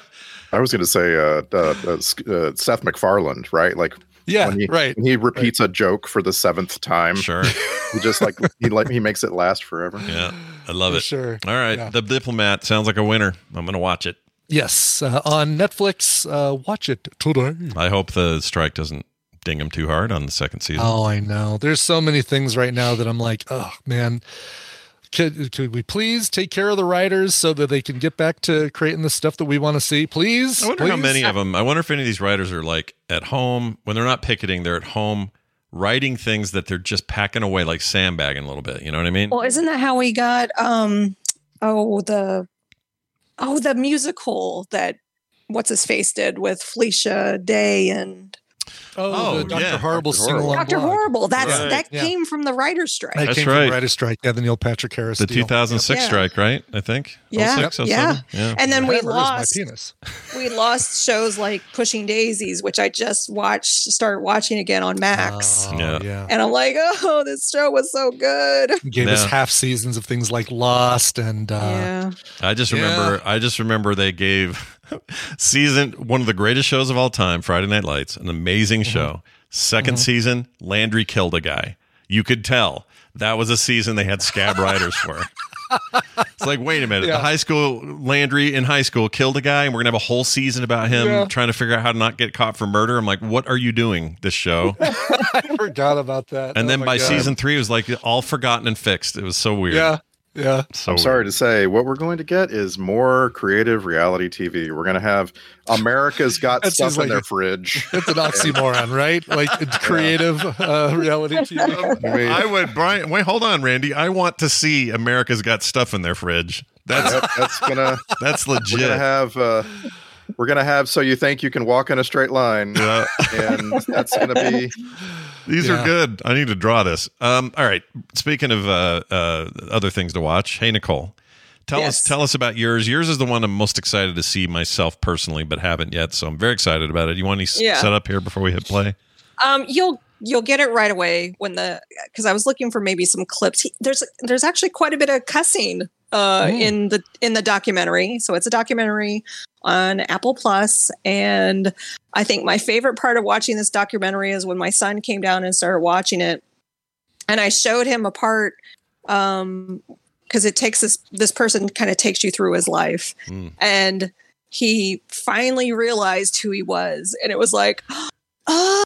I was going to say uh, uh, uh, uh, Seth MacFarlane, right? Like, Yeah, when he, right, When he repeats a joke for the seventh time, Sure. he just like he like he makes it last forever. Yeah. I love For it. sure. All right. Yeah. The Diplomat sounds like a winner. I'm going to watch it. Yes, uh, on Netflix. Uh, watch it today. I hope the strike doesn't ding him too hard on the second season. Oh, I know. There's so many things right now that I'm like, oh man. Could, could we please take care of the writers so that they can get back to creating the stuff that we want to see? Please. I wonder how many of them. I wonder if any of these writers are like at home when they're not picketing. They're at home writing things that they're just packing away, like sandbagging a little bit. You know what I mean? Well, isn't that how we got um oh the oh the musical that what's his face did with Felicia Day and Oh, Oh, the Dr. yeah. Horrible Dr. single Dr. Horrible. That's Right. that Yeah. came from the writer's strike. That That's came from right. the writer's strike. Yeah, the Neil Patrick Harris. the deal. 2006 Yeah. strike, right? I think. Yeah, 06, yeah. yeah. And then we lost my penis. we lost shows like Pushing Daisies, which I just watched started watching again on Max. Oh, Yeah. yeah. And I'm like, oh, this show was so good. Gave us half seasons of things like Lost and uh, yeah. I just Yeah. remember. I just remember they gave season one of the greatest shows of all time, Friday Night Lights, an amazing Mm-hmm. show. 2nd season, Landry killed a guy. You could tell that was a season they had scab writers for. It's like, wait a minute, Yeah. the high school Landry in high school killed a guy, and we're gonna have a whole season about him Yeah. trying to figure out how to not get caught for murder. I'm like, what are you doing? This show, I forgot about that. and Oh then by God. season three, it was like all forgotten and fixed. It was so weird. yeah, yeah. so I'm sorry to say, what we're going to get is more creative reality TV. We're going to have America's Got Stuff seems in like their a- fridge. It's an oxymoron, right? Like it's creative uh, reality TV. I mean, I would, Brian. Wait, hold on, Randy. I want to see America's got stuff in their fridge. That's that- that's gonna that's we're legit. gonna have uh, we're gonna have so you think you can walk in a straight line, Yeah. and that's gonna be These Yeah. are good. I need to draw this. Um, all right. Speaking of uh, uh, other things to watch, hey Nicole, tell Yes. us tell us about yours. Yours is the one I'm most excited to see myself personally, but haven't yet. So I'm very excited about it. You want to Yeah. set up here before we hit play? Um, you'll you'll get it right away when the because I was looking for maybe some clips. He, there's there's actually quite a bit of cussing uh Mm. in the in the documentary. So it's a documentary on Apple Plus, and I think my favorite part of watching this documentary is when my son came down and started watching it, and I showed him a part um because it takes this this person kind of takes you through his life Mm. and he finally realized who he was and it was like ah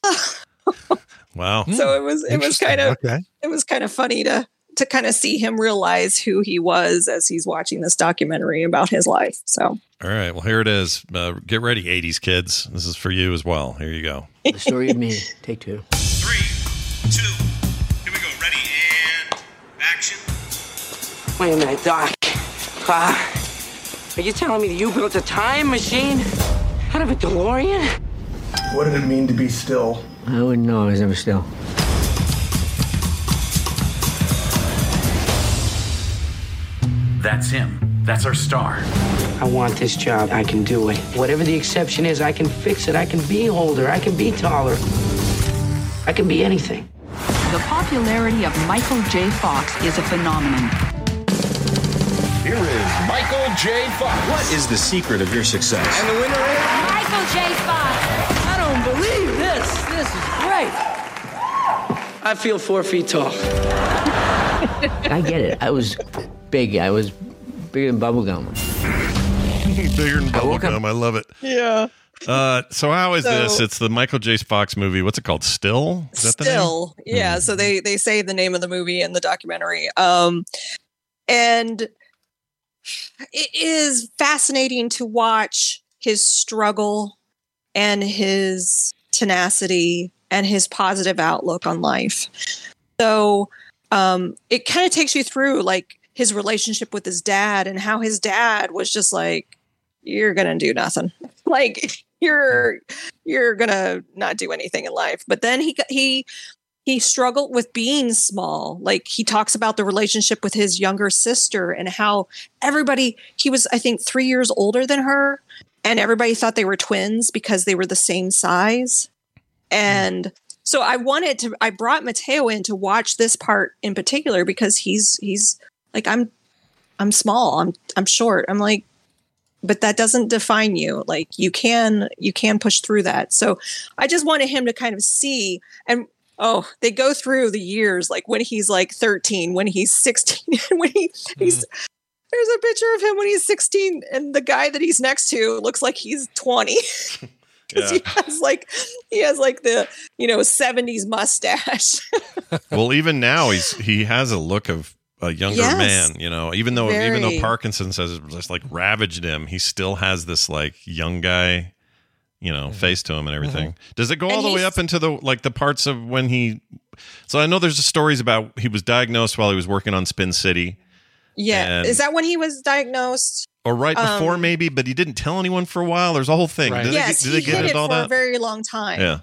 Wow. so it was it was kind of okay. it was kind of funny to to kind of see him realize who he was as he's watching this documentary about his life so All right. Well, here it is. Uh, get ready, 80s kids. This is for you as well. Here you go. The story of me. Take two. Three, two, here we go. Ready and action. Wait a minute, Doc. Uh, are you telling me that you built a time machine out of a DeLorean? What did it mean to be still? I wouldn't know. I was ever still. That's him. That's our star. I want this job. I can do it. Whatever the exception is, I can fix it. I can be older. I can be taller. I can be anything. The popularity of Michael J. Fox is a phenomenon. Here is Michael J. Fox. What is the secret of your success? And the winner is Michael J. Fox. I don't believe this. This is great. I feel four feet tall. I get it. I was big. I was bigger than bubblegum. Bigger than bubblegum. I love it. yeah Uh, so how is So- this? It's the Michael J. Fox movie. What's it called? Still? Is that the name? still yeah so they they say the name of the movie in the documentary um and it is fascinating to watch his struggle and his tenacity and his positive outlook on life so um it kind of takes you through like his relationship with his dad and how his dad was just like you're gonna do nothing. Like you're you're gonna not do anything in life. But then he he he struggled with being small. Like he talks about the relationship with his younger sister and how everybody he was i think three years older than her and everybody thought they were twins because they were the same size. And so i wanted to i brought mateo in to watch this part in particular because he's he's like i'm i'm small. I'm i'm short. I'm like but that doesn't define you. Like you can you can push through that. So i just wanted him to kind of see and oh they go through the years like when he's like 13 when he's 16 and when he he's mm-hmm. there's a picture of him when he's 16 and the guy that he's next to looks like he's 20 because he has like he has like the you know 70s mustache. Well, even now he's he has a look of a younger Yes. man. You know, even though even though Very. Parkinson's has just like ravaged him, he still has this like young guy, you know, face to him and everything. Does it go all Mm-hmm. And the way up into the like the parts of when he? So I know there's stories about he was diagnosed while he was working on Spin City, Yeah. And- Is that when he was diagnosed? or right before Um, maybe, but he didn't tell anyone for a while. There's a whole thing. Did yes, they, did they he get hid it all for a very long time. yeah.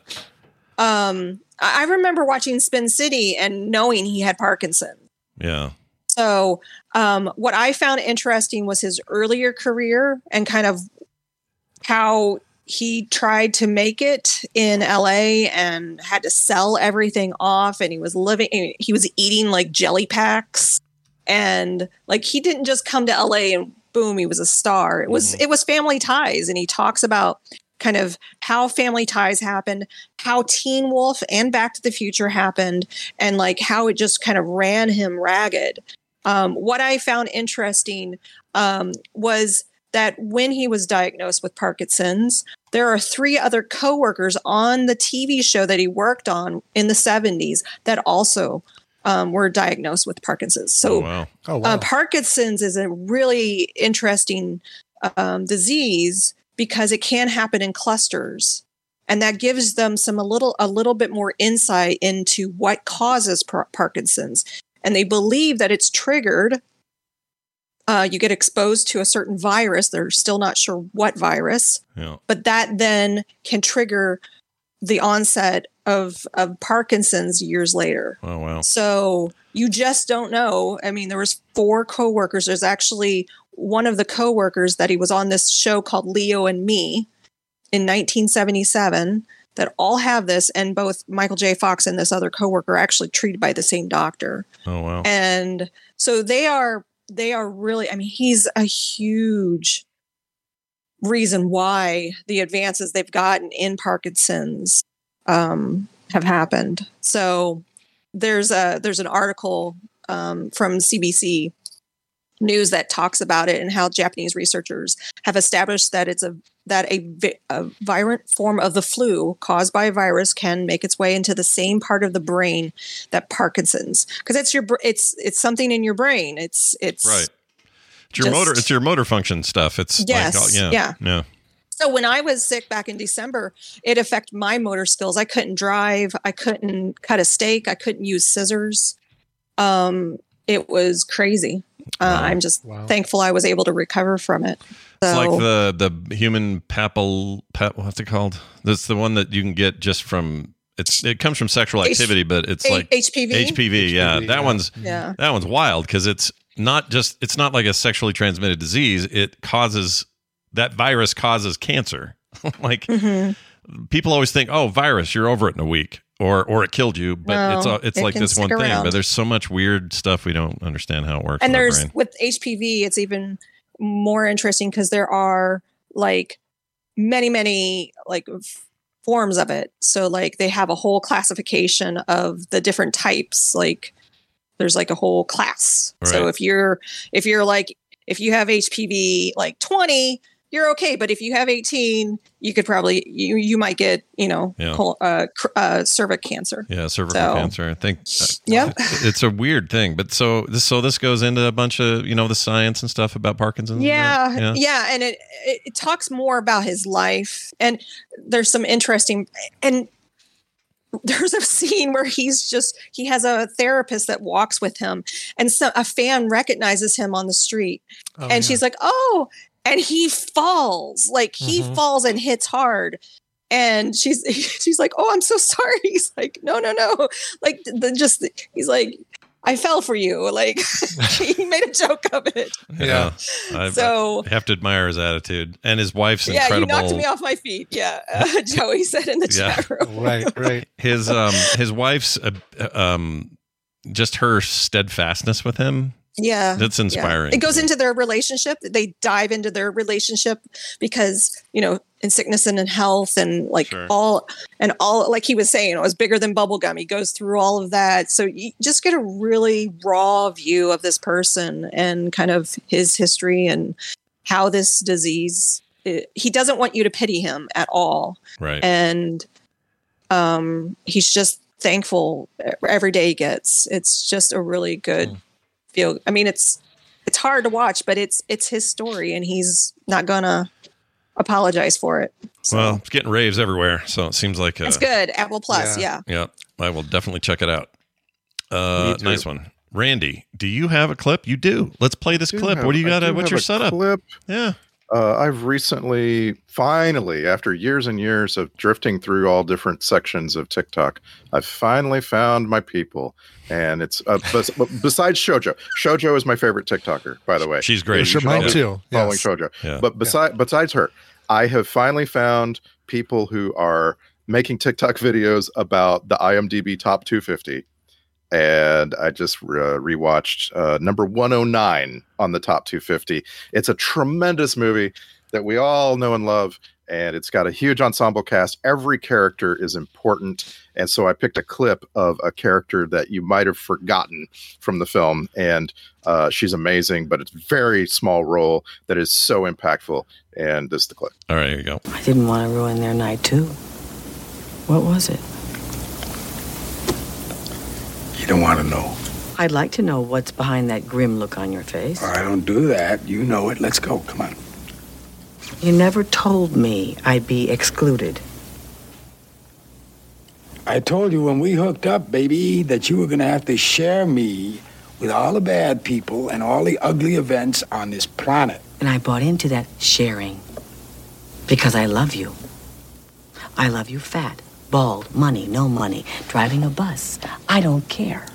Um, I I remember watching Spin City and knowing he had Parkinson's. Yeah. So, um, what I found interesting was his earlier career and kind of how he tried to make it in LA and had to sell everything off. And he was living, he was eating like jelly packs. And like he didn't just come to LA and boom, he was a star. It was, it was family ties. And he talks about kind of how family ties happened, how Teen Wolf and Back to the Future happened, and like how it just kind of ran him ragged. Um, what I found interesting um, was that when he was diagnosed with Parkinson's, there are three other coworkers on the TV show that he worked on in the 70s that also um, were diagnosed with Parkinson's. So, oh, wow. Oh, uh, Parkinson's is a really interesting um, disease because it can happen in clusters, and that gives them some a little a little bit more insight into what causes par- Parkinson's. And they believe that it's triggered. Uh, you get exposed to a certain virus. They're still not sure what virus, Yeah. but that then can trigger the onset of of Parkinson's years later. Oh wow. So you just don't know. I mean, there was four coworkers. There's actually one of the coworkers that he was on this show called Leo and Me in 1977 that all have this, and both Michael J. Fox and this other coworker are actually treated by the same doctor. Oh wow. And so they are they are really I mean he's a huge reason why the advances they've gotten in Parkinson's um, have happened. So there's a there's an article um, from CBC News that talks about it and how Japanese researchers have established that it's a that a, vi- a virulent form of the flu caused by a virus can make its way into the same part of the brain that Parkinson's because it's your br- it's it's something in your brain. It's it's Right. It's your just- motor. It's your motor function stuff. It's Yes, like, oh, yeah, yeah. yeah. So when I was sick back in December, it affected my motor skills. I couldn't drive. I couldn't cut a steak. I couldn't use scissors. Um, it was crazy. Uh, I'm just thankful I was able to recover from it. It's like the the human papil. Pap, what's it called? That's the one that you can get just from. It's it comes from sexual H- activity, but it's A- like HPV? HPV, yeah, HPV, that yeah. one's Yeah. that one's wild because it's not just it's not like a sexually transmitted disease. It causes that virus causes cancer. like Mm-hmm. people always think, oh, virus, you're over it in a week, or or it killed you. But No, it's a, it's it like this one stick thing. around. But there's so much weird stuff we don't understand how it works. and there's with HPV, it's even more interesting because there are like many, many like f- forms of it. So like they have a whole classification of the different types. Like there's like a whole class. So if you're if you're like if you have HPV like 20, you're okay. But if you have 18, you could probably you you might get you know Yeah. col- uh, cr- uh, cervix cancer. Yeah, cervical So- cancer. I think. uh, Yep. it's a weird thing, but so this so this goes into a bunch of you know the science and stuff about Parkinson's. and yeah, yeah and it, it it talks more about his life and there's some interesting and there's a scene where he's just he has a therapist that walks with him and so a fan recognizes him on the street Oh, and yeah. she's like oh and he falls like he Mhm. falls and hits hard and she's she's like oh i'm so sorry he's like no no no like the, just he's like i fell for you like he made a joke of it Yeah. I, So- I have to admire his attitude and his wife's yeah, incredible. you knocked me off my feet. Yeah, uh, Joey said in the Yeah. chat room. right, right. his um his wife's uh, um just her steadfastness with him. Yeah, That's yeah. inspiring. It goes into their relationship. They dive into their relationship because you know, in sickness and in health, and like Sure. all and all. Like he was saying, it was bigger than bubblegum. He goes through all of that, so you just get a really raw view of this person and kind of his history and how this disease. It, he doesn't want you to pity him at all. Right. and um, he's just thankful every day he gets. It's just a really good feel. I mean, it's it's hard to watch, but it's it's his story, and he's not gonna apologize for it. Well, it's getting raves everywhere, so it seems like uh, It's good. Apple Plus, yeah. Yeah, I will definitely check it out. Uh, nice one, Randy. Do you have a clip? You do. Let's play this do clip. have- what do you got? What's your setup? Clip. Yeah. Uh, I've recently, finally, after years and years of drifting through all different sections of TikTok, I've finally found my people. And it's uh, bes- besides Shojo. Shojo is my favorite TikToker, by the way. She's great. You should Mine too, Following yes. Shojo. Yeah. But beside, besides her, I have finally found people who are making TikTok videos about the IMDb top 250 and I just uh, rewatched uh, number 109 on the top 250. It's a tremendous movie that we all know and love, and it's got a huge ensemble cast. Every character is important, and so I picked a clip of a character that you might have forgotten from the film, and uh, she's amazing, but it's a very small role that is so impactful. And this is the clip. All right, here you go. I didn't want to ruin their night, too. What was it? Don't want to know. I'd like to know what's behind that grim look on your face. I don't do that. You know it. Let's go. Come on. You never told me I'd be excluded. I told you when we hooked up, baby, that you were going to have to share me with all the bad people and all the ugly events on this planet. And I bought into that sharing because I love you. I love you fat, bald, money, no money, driving a bus. I don't care.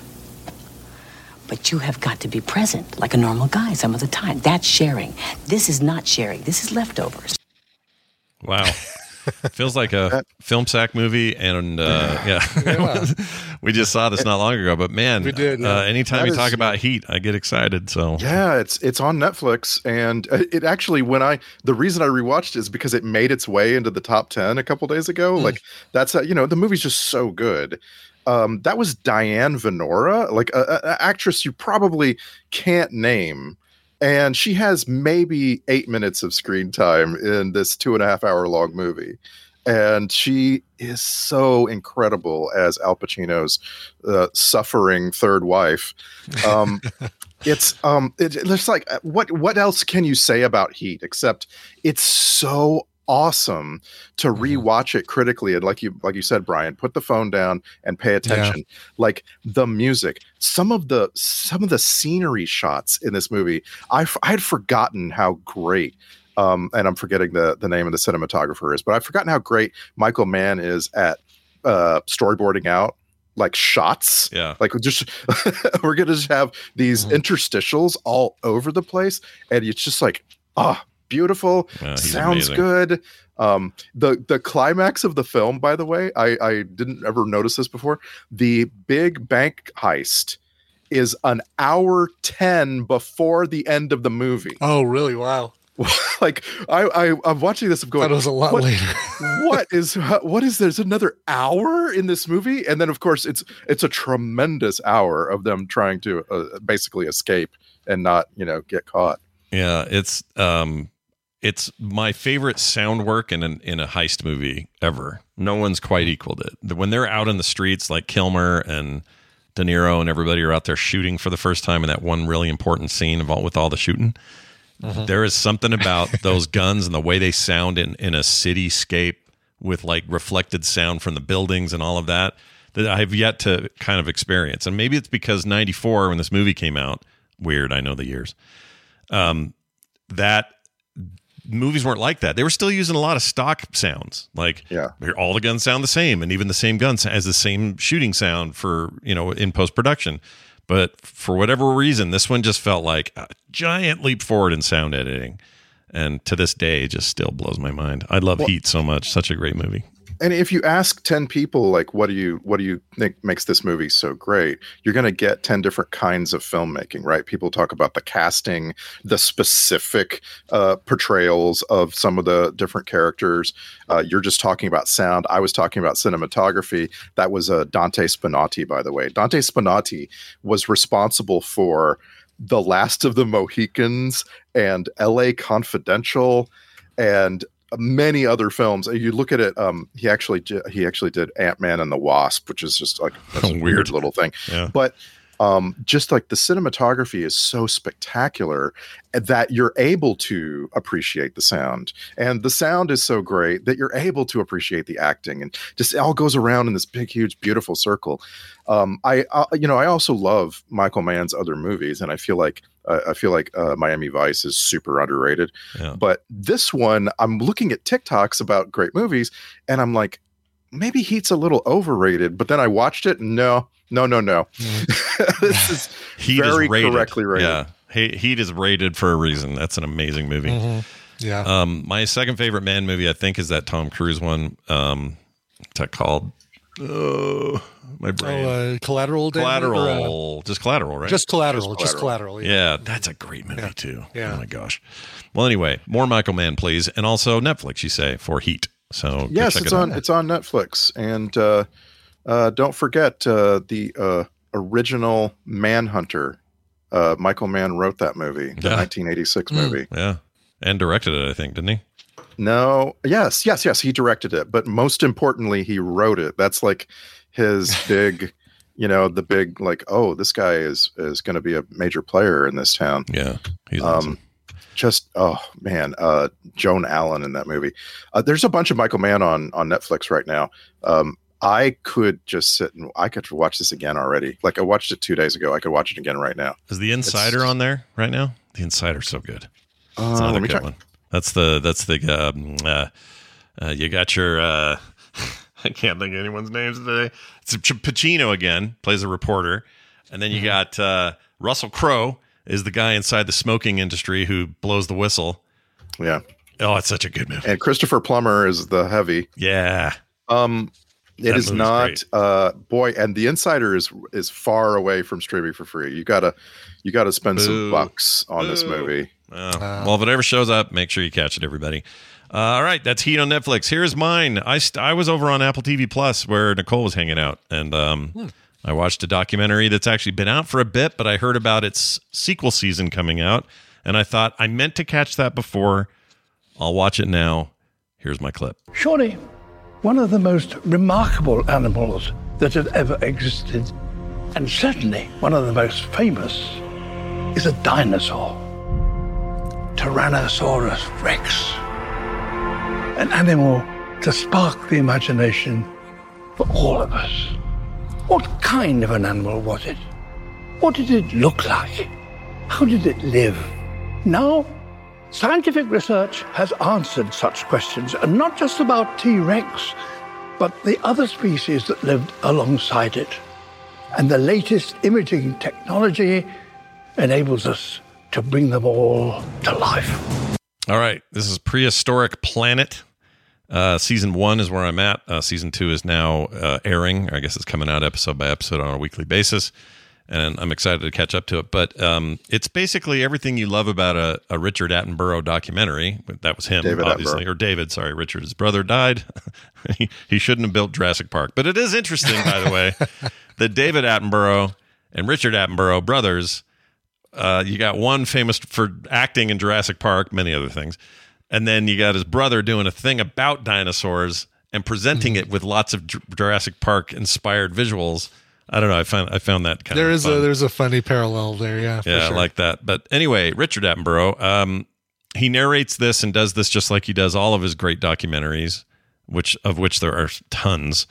But you have got to be present like a normal guy some of the time. That's sharing. This is not sharing. This is leftovers. Wow. Feels like a film sack movie, and uh, yeah, we just saw this not long ago. But man, We did, yeah. Uh, anytime you is- talk about heat, I get excited. So Yeah, it's it's on Netflix, and uh, it actually when I the reason I rewatched it is because it made its way into the top ten a couple days ago. Like that's a, you know the movie's just so good. Um, that was Diane Venora, like a, a- a actress you probably can't name, and she has maybe eight minutes of screen time in this two and a half hour long movie. And she is so incredible as Al Pacino's uh, suffering third wife. Um, it's um it, it's like uh, what what else can you say about heat except it's so awesome to rewatch it critically and like you like you said brian put the phone down and pay attention. Like the music some of the some of the scenery shots in this movie i had forgotten how great um and i'm forgetting the the name of the cinematographer is but i've forgotten how great michael mann is at uh storyboarding out like shots. Yeah. Like just we're gonna just have these interstitials all over the place and it's just like ah beautiful Yeah, sounds amazing. good. Um the the climax of the film by the way i i didn't ever notice this before. The big bank heist is an hour 10 before the end of the movie. Oh really? Wow. Like I, I i'm watching this i'm going Thought it was a lot what, later. what is what is there's another hour in this movie? And then of course it's it's a tremendous hour of them trying to uh, basically escape and not you know get caught. Yeah, it's um it's my favorite sound work in an, in a heist movie ever. No one's quite equaled it. When they're out in the streets like Kilmer and De Niro and everybody are out there shooting for the first time in that one really important scene of all, with all the shooting. Mhm. There is something about those guns and the way they sound in, in a cityscape with like reflected sound from the buildings and all of that that I've yet to kind of experience. And maybe it's because 94 when this movie came out, weird, I know the years. Um that movies weren't like that. They were still using a lot of stock sounds. Like yeah. all the guns sound the same and even the same gun has the same shooting sound for, you know, in post-production. But for whatever reason, this one just felt like a giant leap forward in sound editing. And to this day, it just still blows my mind. I love Well- Heat so much. Such a great movie. And if you ask 10 people like what do you what do you think makes this movie so great? you're going to get 10 different kinds of filmmaking right? People talk about the casting the specific uh, portrayals of some of the different characters. Uh, you're just talking about sound. I was talking about cinematography. That was uh, dante spinotti by the way. Dante spinotti was responsible for the last of the mohicans and la confidential and many other films. You look at it. Um, he actually he actually did Ant Man and the Wasp, which is just like a weird. little thing. Yeah. But um, just like the cinematography is so spectacular that you're able to appreciate the sound. And the sound is so great that you're able to appreciate the acting and just it all goes around in this big huge beautiful circle. Um, I, I you know i also love michael mann's other movies and i feel like uh, i feel like uh, miami vice is super underrated. Yeah. but this one i'm looking at tiktoks about great movies and i'm like maybe heat's a little overrated but then i watched it no no no no this is Heat very is rated. correctly rated Yeah, He- Heat is rated for a reason. That's an amazing movie. Mhm. Yeah. Um, my second favorite Mann movie, I think, is that Tom Cruise one. Um, what's that called? Oh, my brain. Oh, uh, collateral. uh, collateral, just collateral, right? Just collateral. Just collateral. yeah. Yeah, that's a great movie too. Yeah. Oh my gosh. Well, anyway, more Michael Mann, please, and also Netflix. You say for Heat. So yes it's it on out. it's on netflix and uh uh don't forget uh the uh original manhunter. Uh michael mann wrote that movie the Yeah. 1986 movie. Yeah, and directed it. I think didn't he? no. Yes yes yes he directed it. But most importantly he wrote it. That's like his big you know the big like oh this guy is is going to be a major player in this town. Yeah, he's um awesome. just oh man uh joan allen in that movie. Uh, there's a bunch of michael mann on on netflix right now. Um i could just sit and i could watch this again already like i watched it two days ago i could watch it again right now Is the Insider on there right now? The Insider's so good. Uh, That's let another good check. one. That's the that's the um, uh, uh, you got your uh, I can't think of anyone's names today. It's Pacino again plays a reporter, and then you Mm-hmm. got uh, Russell Crowe is the guy inside the smoking industry who blows the whistle. yeah Oh, it's such a good movie. and christopher plummer is the heavy Yeah, um it That is not great. uh boy and the insider is is far away from streaming for free you gotta you gotta spend Boo. some bucks on this movie Oh, well, if it ever shows up, make sure you catch it, everybody. Uh, all right, that's Heat on Netflix. Here's mine. I st- I was over on Apple TV Plus where Nicole was hanging out, and um, I watched a documentary that's actually been out for a bit, but I heard about its sequel season coming out, and I thought I meant to catch that before. I'll watch it now. Here's my clip. Surely, one of the most remarkable animals that have ever existed, and certainly one of the most famous, is a dinosaur. Tyrannosaurus rex. An animal to spark the imagination for all of us. What kind of an animal was it? What did it look like? How did it live? Now, scientific research has answered such questions, and not just about T. rex, but the other species that lived alongside it. And the latest imaging technology enables us to bring them all to life. All right, this is Prehistoric Planet. Uh, season one is where I'm at. Uh, season two is now uh, airing. I guess it's coming out episode by episode on a weekly basis, and I'm excited to catch up to it. But um, it's basically everything you love about a, a Richard Attenborough documentary. That was him, David obviously, Attenborough. or David. Sorry, Richard. His brother died. he, he shouldn't have built Jurassic Park. But it is interesting, by the way, that David Attenborough and Richard Attenborough, brothers, uh, you got one famous for acting in Jurassic Park, many other things, and then you got his brother doing a thing about dinosaurs and presenting it with lots of Jurassic Park inspired visuals. I don't know. I found I found that kind There of is fun. a there's a funny parallel there. Yeah. for yeah, sure. I like that. But anyway, Richard Attenborough, um, he narrates this and does this just like he does all of his great documentaries, which of which there are tons.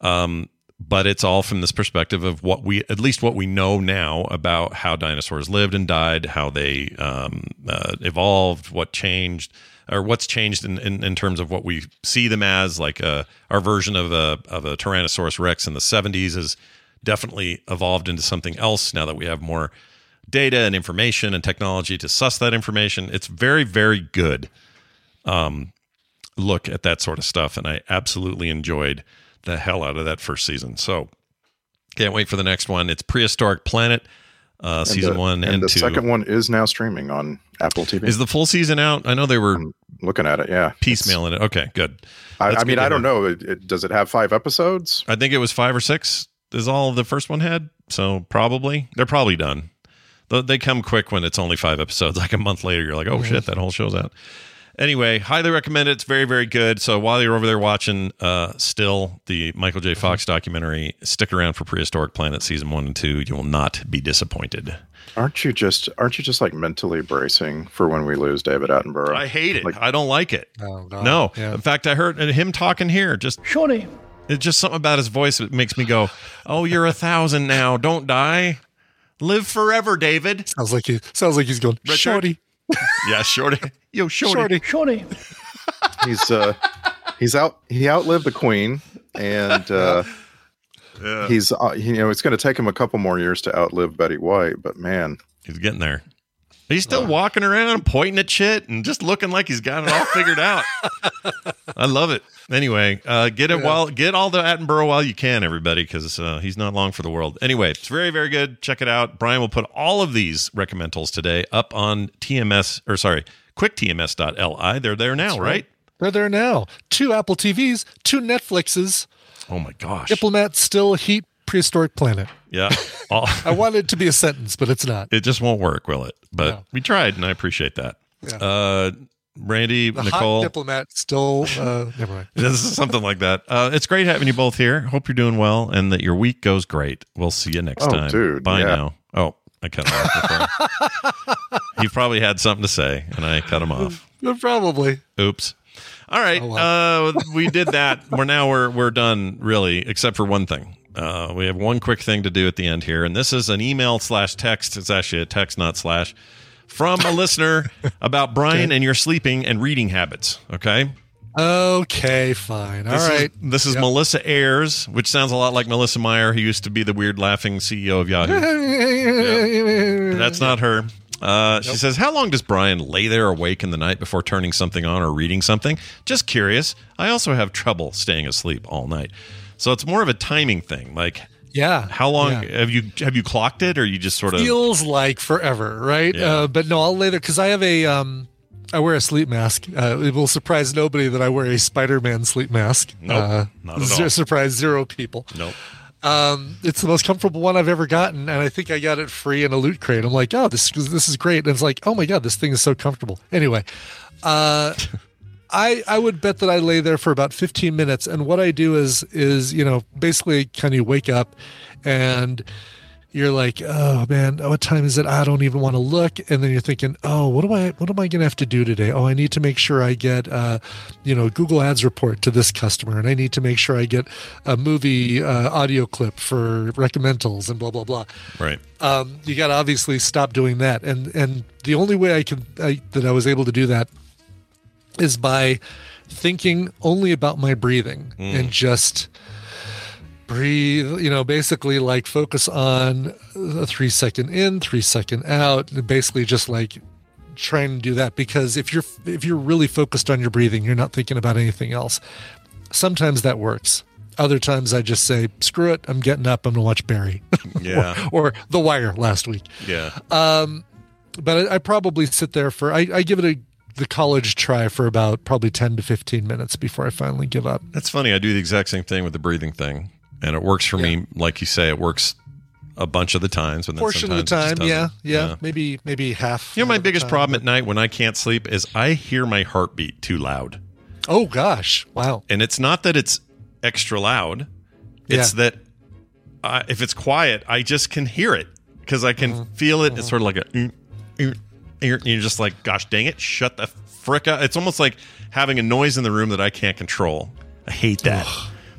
Um, but it's all from this perspective of what we, at least what we know now about how dinosaurs lived and died, how they um, uh, evolved, what changed, or what's changed in, in, in terms of what we see them as. Like uh, our version of a of a Tyrannosaurus Rex in the '70s has definitely evolved into something else now that we have more data and information and technology to suss that information. It's very, very good um, look at that sort of stuff, and I absolutely enjoyed the hell out of that first season. So can't wait for the next one. It's Prehistoric Planet, uh, And season the- one and, the two. second one is now streaming on Apple TV. Is the full season out? I know they were looking at it. Yeah, piecemealing it. Okay, good. I, I mean, good I don't know. It, it, does it have five episodes? I think it was five or six. Is all the first one had? So probably they're probably done. They- They come quick when it's only five episodes. Like a month later, you're like, oh shit, that whole show's out. Anyway, highly recommend it. It's very, very good. So while you're over there watching uh, still the Michael J. Fox documentary, stick around for Prehistoric Planet season one and two. You will not be disappointed. Aren't you just aren't you just like mentally bracing for when we lose David Attenborough? I hate it. Like, I don't like it. Oh, God. No. Yeah. In fact, I heard him talking here. Just Shorty. It's just something about his voice that makes me go, "Oh, you're a thousand now. Don't die. Live forever, David." Sounds like he sounds like he's going Richard? shorty. Yeah, shorty. Yo, shorty. Shorty. he's uh he's out he outlived the queen and uh Yeah. he's uh, you know it's going to take him a couple more years to outlive Betty White but man He's getting there. He's still walking around, pointing at shit, and just looking like he's got it all figured out. I love it. Anyway, uh, get it while get all the Attenborough while you can, everybody, because uh, he's not long for the world. Anyway, it's very very good. Check it out. Brian will put all of these recommendals today up on TMS or sorry, quicktms.li. They're there now, That's right? They're there now. Two Apple TVs, two Netflixes. Oh my gosh. Diplomat still heat prehistoric planet. Yeah. I wanted it to be a sentence, but it's not. it just won't work, will it? But we tried, and I appreciate that. Yeah. Uh, Randy, The Nicole. hot diplomat still. Uh, never mind. this is something like that. Uh, it's great having you both here. Hope you're doing well and that your week goes great. We'll see you next Oh, time. dude, Bye yeah. now. Oh, I cut him off before. he probably had something to say, and I cut him off. Probably. Oops. All right, uh, we did that. We're now we're we're done really, except for one thing. Uh, we have one quick thing to do at the end here, and this is an email slash text. It's actually a text, not slash, from a listener about Brian and your sleeping and reading habits. Okay. Okay, fine. All This right. Is, this is Yep. Melissa Ayers, which sounds a lot like Melissa Meyer, who used to be the weird laughing CEO of Yahoo. But That's not her. Uh, She says, How long does Brian lay there awake in the night before turning something on or reading something? Just curious. I also have trouble staying asleep all night. So it's more of a timing thing. Like, Yeah. how long Yeah. have you have you clocked it, or you just sort of feels like forever, right? Yeah. Uh, but no, I'll lay there because I have a um, I wear a sleep mask. Uh, it will surprise nobody that I wear a Spider-Man sleep mask. Nope, uh, not at all. Surprise zero people. Nope. Um, it's the most comfortable one I've ever gotten, and I think I got it free in a loot crate. I'm like, oh, this this is great. And it's like, oh my god, this thing is so comfortable. Anyway, uh, I I would bet that I lay there for about 15 minutes, and what I do is is you know basically kind of wake up, and you're like, oh man, what time is it? I don't even want to look. And then you're thinking, oh, what do I, what am I going to have to do today? Oh, I need to make sure I get, uh, you know, Google Ads report to this customer, and I need to make sure I get a movie uh, audio clip for recommendals and blah blah blah. right. Um, you got to obviously stop doing that, and and the only way I can I, that I was able to do that is by thinking only about my breathing Mm. and just breathe you know basically like focus on a three second in three second out basically just like trying to do that because if you're if you're really focused on your breathing you're not thinking about anything else sometimes that works other times i just say screw it i'm getting up i'm gonna watch barry Yeah. or, or the wire last week Yeah. um, but I, I probably sit there for I, I give it a the college try for about probably ten to fifteen minutes before I finally give up. That's funny. I do the exact same thing with the breathing thing, and it works for me. Like you say, it works a bunch of the times. But Portion of the time, just yeah, yeah, maybe maybe half. You know, my biggest time. problem at night when I can't sleep is I hear my heartbeat too loud. Oh gosh, wow. And it's not that it's extra loud; it's Yeah. that I, if it's quiet, I just can hear it because I can Mm-hmm. feel it. It's sort of like a. "Mm, mm, mm," and you're just like, gosh dang it, shut the frick up. It's almost like having a noise in the room that I can't control. I hate that.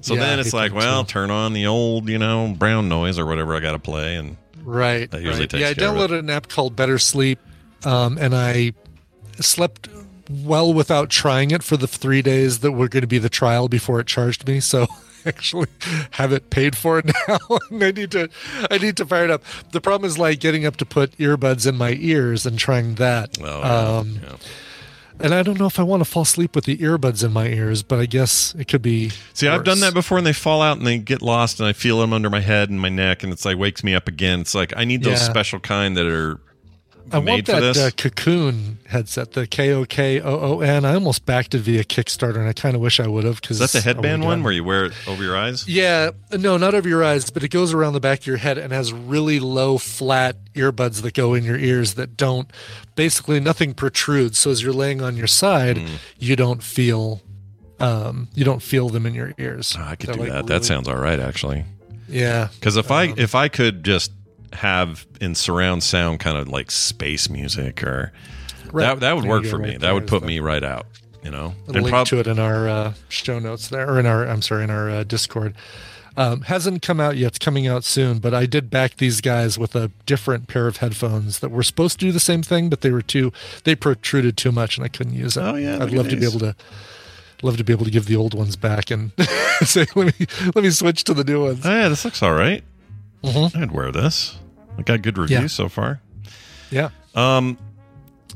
So Yeah, then I it's hate like, that well, too. turn on the old, you know, brown noise or whatever I got to play, and Right. That usually right. takes yeah, I care of it. downloaded an app called Better Sleep, um, and I slept well without trying it for the three days that were going to be the trial before it charged me. So actually have it paid for now, and I need to I need to fire it up. The problem is like getting up to put earbuds in my ears and trying that. Oh, yeah, um, And I don't know if I want to fall asleep with the earbuds in my ears, but I guess it could be. See, I've done that before, and they fall out and they get lost, and I feel them under my head and my neck, and it's like wakes me up again. It's like I need those Yeah. special kind that are I made want that uh, Kokoon headset, the K O K O O N. I almost backed it via Kickstarter, and I kind of wish I would have. Is that the headband one where you wear it over your eyes? Yeah, no, not over your eyes, but it goes around the back of your head and has really low, flat earbuds that go in your ears that don't. Basically, nothing protrudes. So as you're laying on your side, Hmm. you don't feel, um, you don't feel them in your ears. I could They're do like that. That sounds all right, actually. Yeah. Because if I if I could just have in surround sound kind of like space music or Right. that that would There work for me. that would put me right out. You know, I'll link prob- to it in our uh, show notes there, or in our I'm sorry, in our uh, Discord. Um, hasn't come out yet. It's coming out soon. But I did back these guys with a different pair of headphones that were supposed to do the same thing, but they were too they protruded too much, and I couldn't use it. Oh, yeah, I'd love to be able to love to be able to give the old ones back and say let me let me switch to the new ones. Oh, yeah, this looks all right. Mhm. I'd wear this. I got good reviews Yeah. so far. Yeah. Um,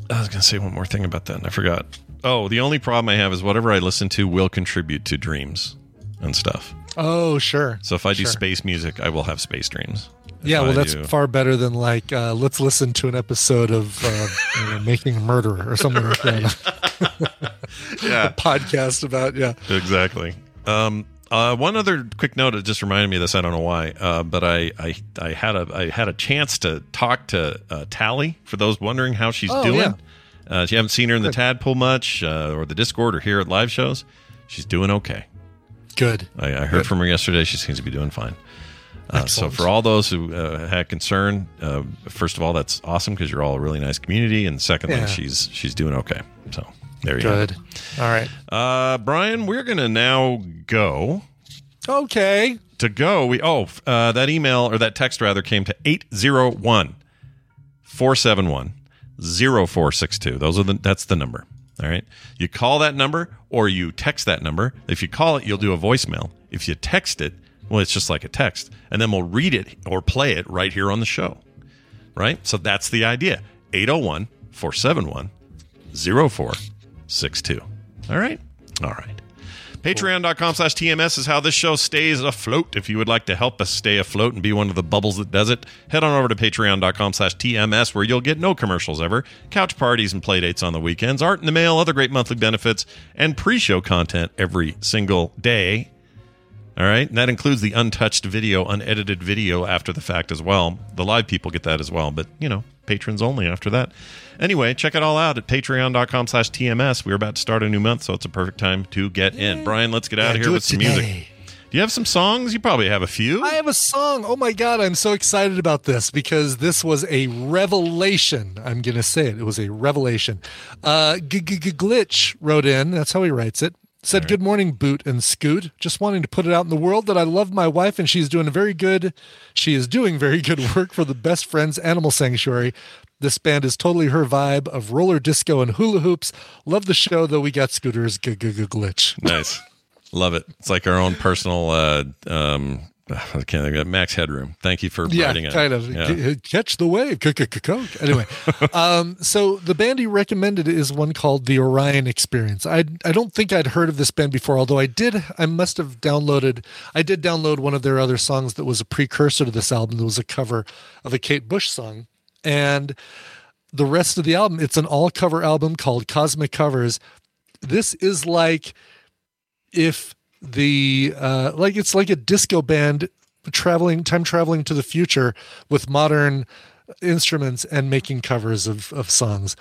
I was going to say one more thing about that, and I forgot. Oh, the only problem I have is whatever I listen to will contribute to dreams and stuff. Oh, sure. So if I do Sure. space music, I will have space dreams. If Yeah, well, I that's do- far better than like uh, let's listen to an episode of uh, you know, Making a Murderer or something like that. Yeah. podcast about yeah. exactly. Um, uh, one other quick note. It just reminded me of this. I don't know why, uh, but I, I I had a I had a chance to talk to uh, Tally. For those wondering how she's Oh, doing, yeah. uh, you haven't seen her in the Tadpole much, uh, or the Discord, or here at live shows. She's doing okay. Good. I, I heard Good. from her yesterday. She seems to be doing fine. Uh, so for all those who uh, had concern, uh, first of all, that's awesome because you're all a really nice community, and secondly, Yeah. she's she's doing okay. So there you go. Good. All right. Uh, Brian, we're gonna now go Okay. to go. We oh uh, that email or that text rather came to 801 471 0462. Those are the that's the number. All right. You call that number or you text that number. If you call it, you'll do a voicemail. If you text it, well, it's just like a text, and then we'll read it or play it right here on the show. Right? So that's the idea. 801 471 0462. All right? All right. Patreon.com slash TMS is how this show stays afloat. If you would like to help us stay afloat and be one of the bubbles that does it, head on over to patreon.com slash TMS where you'll get no commercials ever, couch parties and play dates on the weekends, art in the mail, other great monthly benefits, and pre-show content every single day. All right. And that includes the untouched video, unedited video after the fact as well. The live people get that as well, but you know, patrons only after that. Anyway, check it all out at patreon.com slash TMS. We're about to start a new month, so it's a perfect time to get in. Brian, let's get out Yeah, of here with some today. music. Do you have some songs? You probably have a few. I have a song. Oh my God, I'm so excited about this because this was a revelation. I'm going to say it. It was a revelation. Uh, Glitch wrote in, that's how he writes it. Said, Good morning, Boot and Scoot. Just wanting to put it out in the world that I love my wife and she's doing a very good, she is doing very good work for the Best Friends Animal Sanctuary. This band is totally her vibe of roller disco and hula hoops. Love the show, though we got Scooter's G- G- G- Glitch. Nice. Love it. It's like our own personal uh um I can't think of it. Max Headroom. Thank you for yeah, writing it. kind of Yeah. Catch the wave. Anyway, um, so the band he recommended is one called the Orion Experience. I I don't think I'd heard of this band before, although I did. I must have downloaded. I did download one of their other songs that was a precursor to this album. That was a cover of a Kate Bush song, and the rest of the album. It's an all cover album called Cosmic Covers. This is like if the uh like it's like a disco band traveling time traveling to the future with modern instruments and making covers of of songs.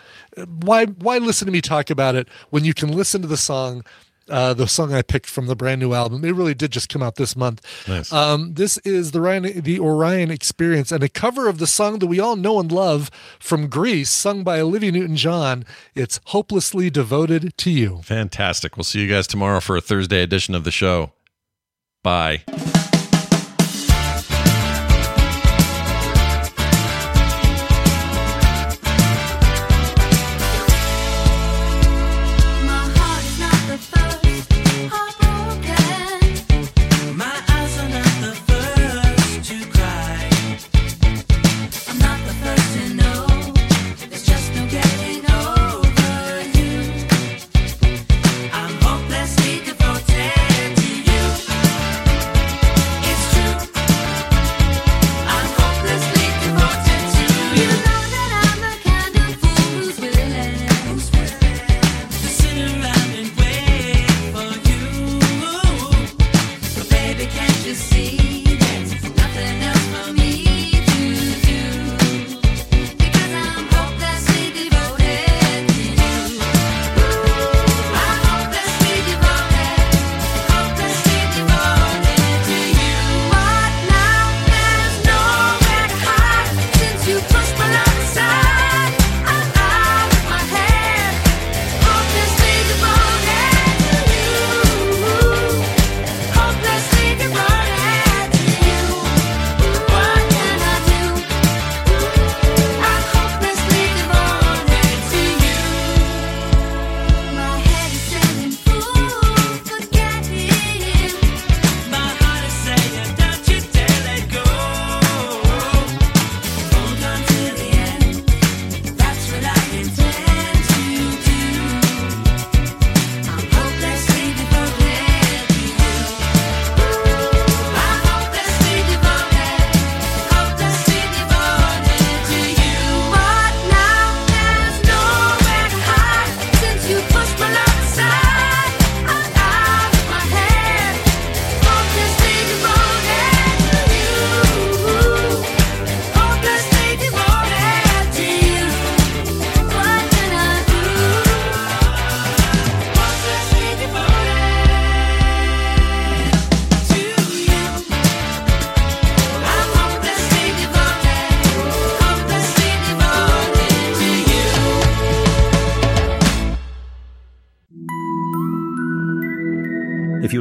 Why why listen to me talk about it when you can listen to the song uh, the song I picked from the brand new album. It really did just come out this month. Nice. Um, this is the Ryan, the Orion Experience, and a cover of the song that we all know and love from Grease, sung by Olivia Newton-John. It's "Hopelessly Devoted to You." Fantastic. We'll see you guys tomorrow for a Thursday edition of the show. Bye.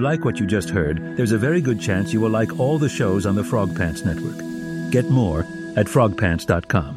Like what you just heard, there's a very good chance you will like all the shows on the Frog Pants Network. Get more at frogpants.com.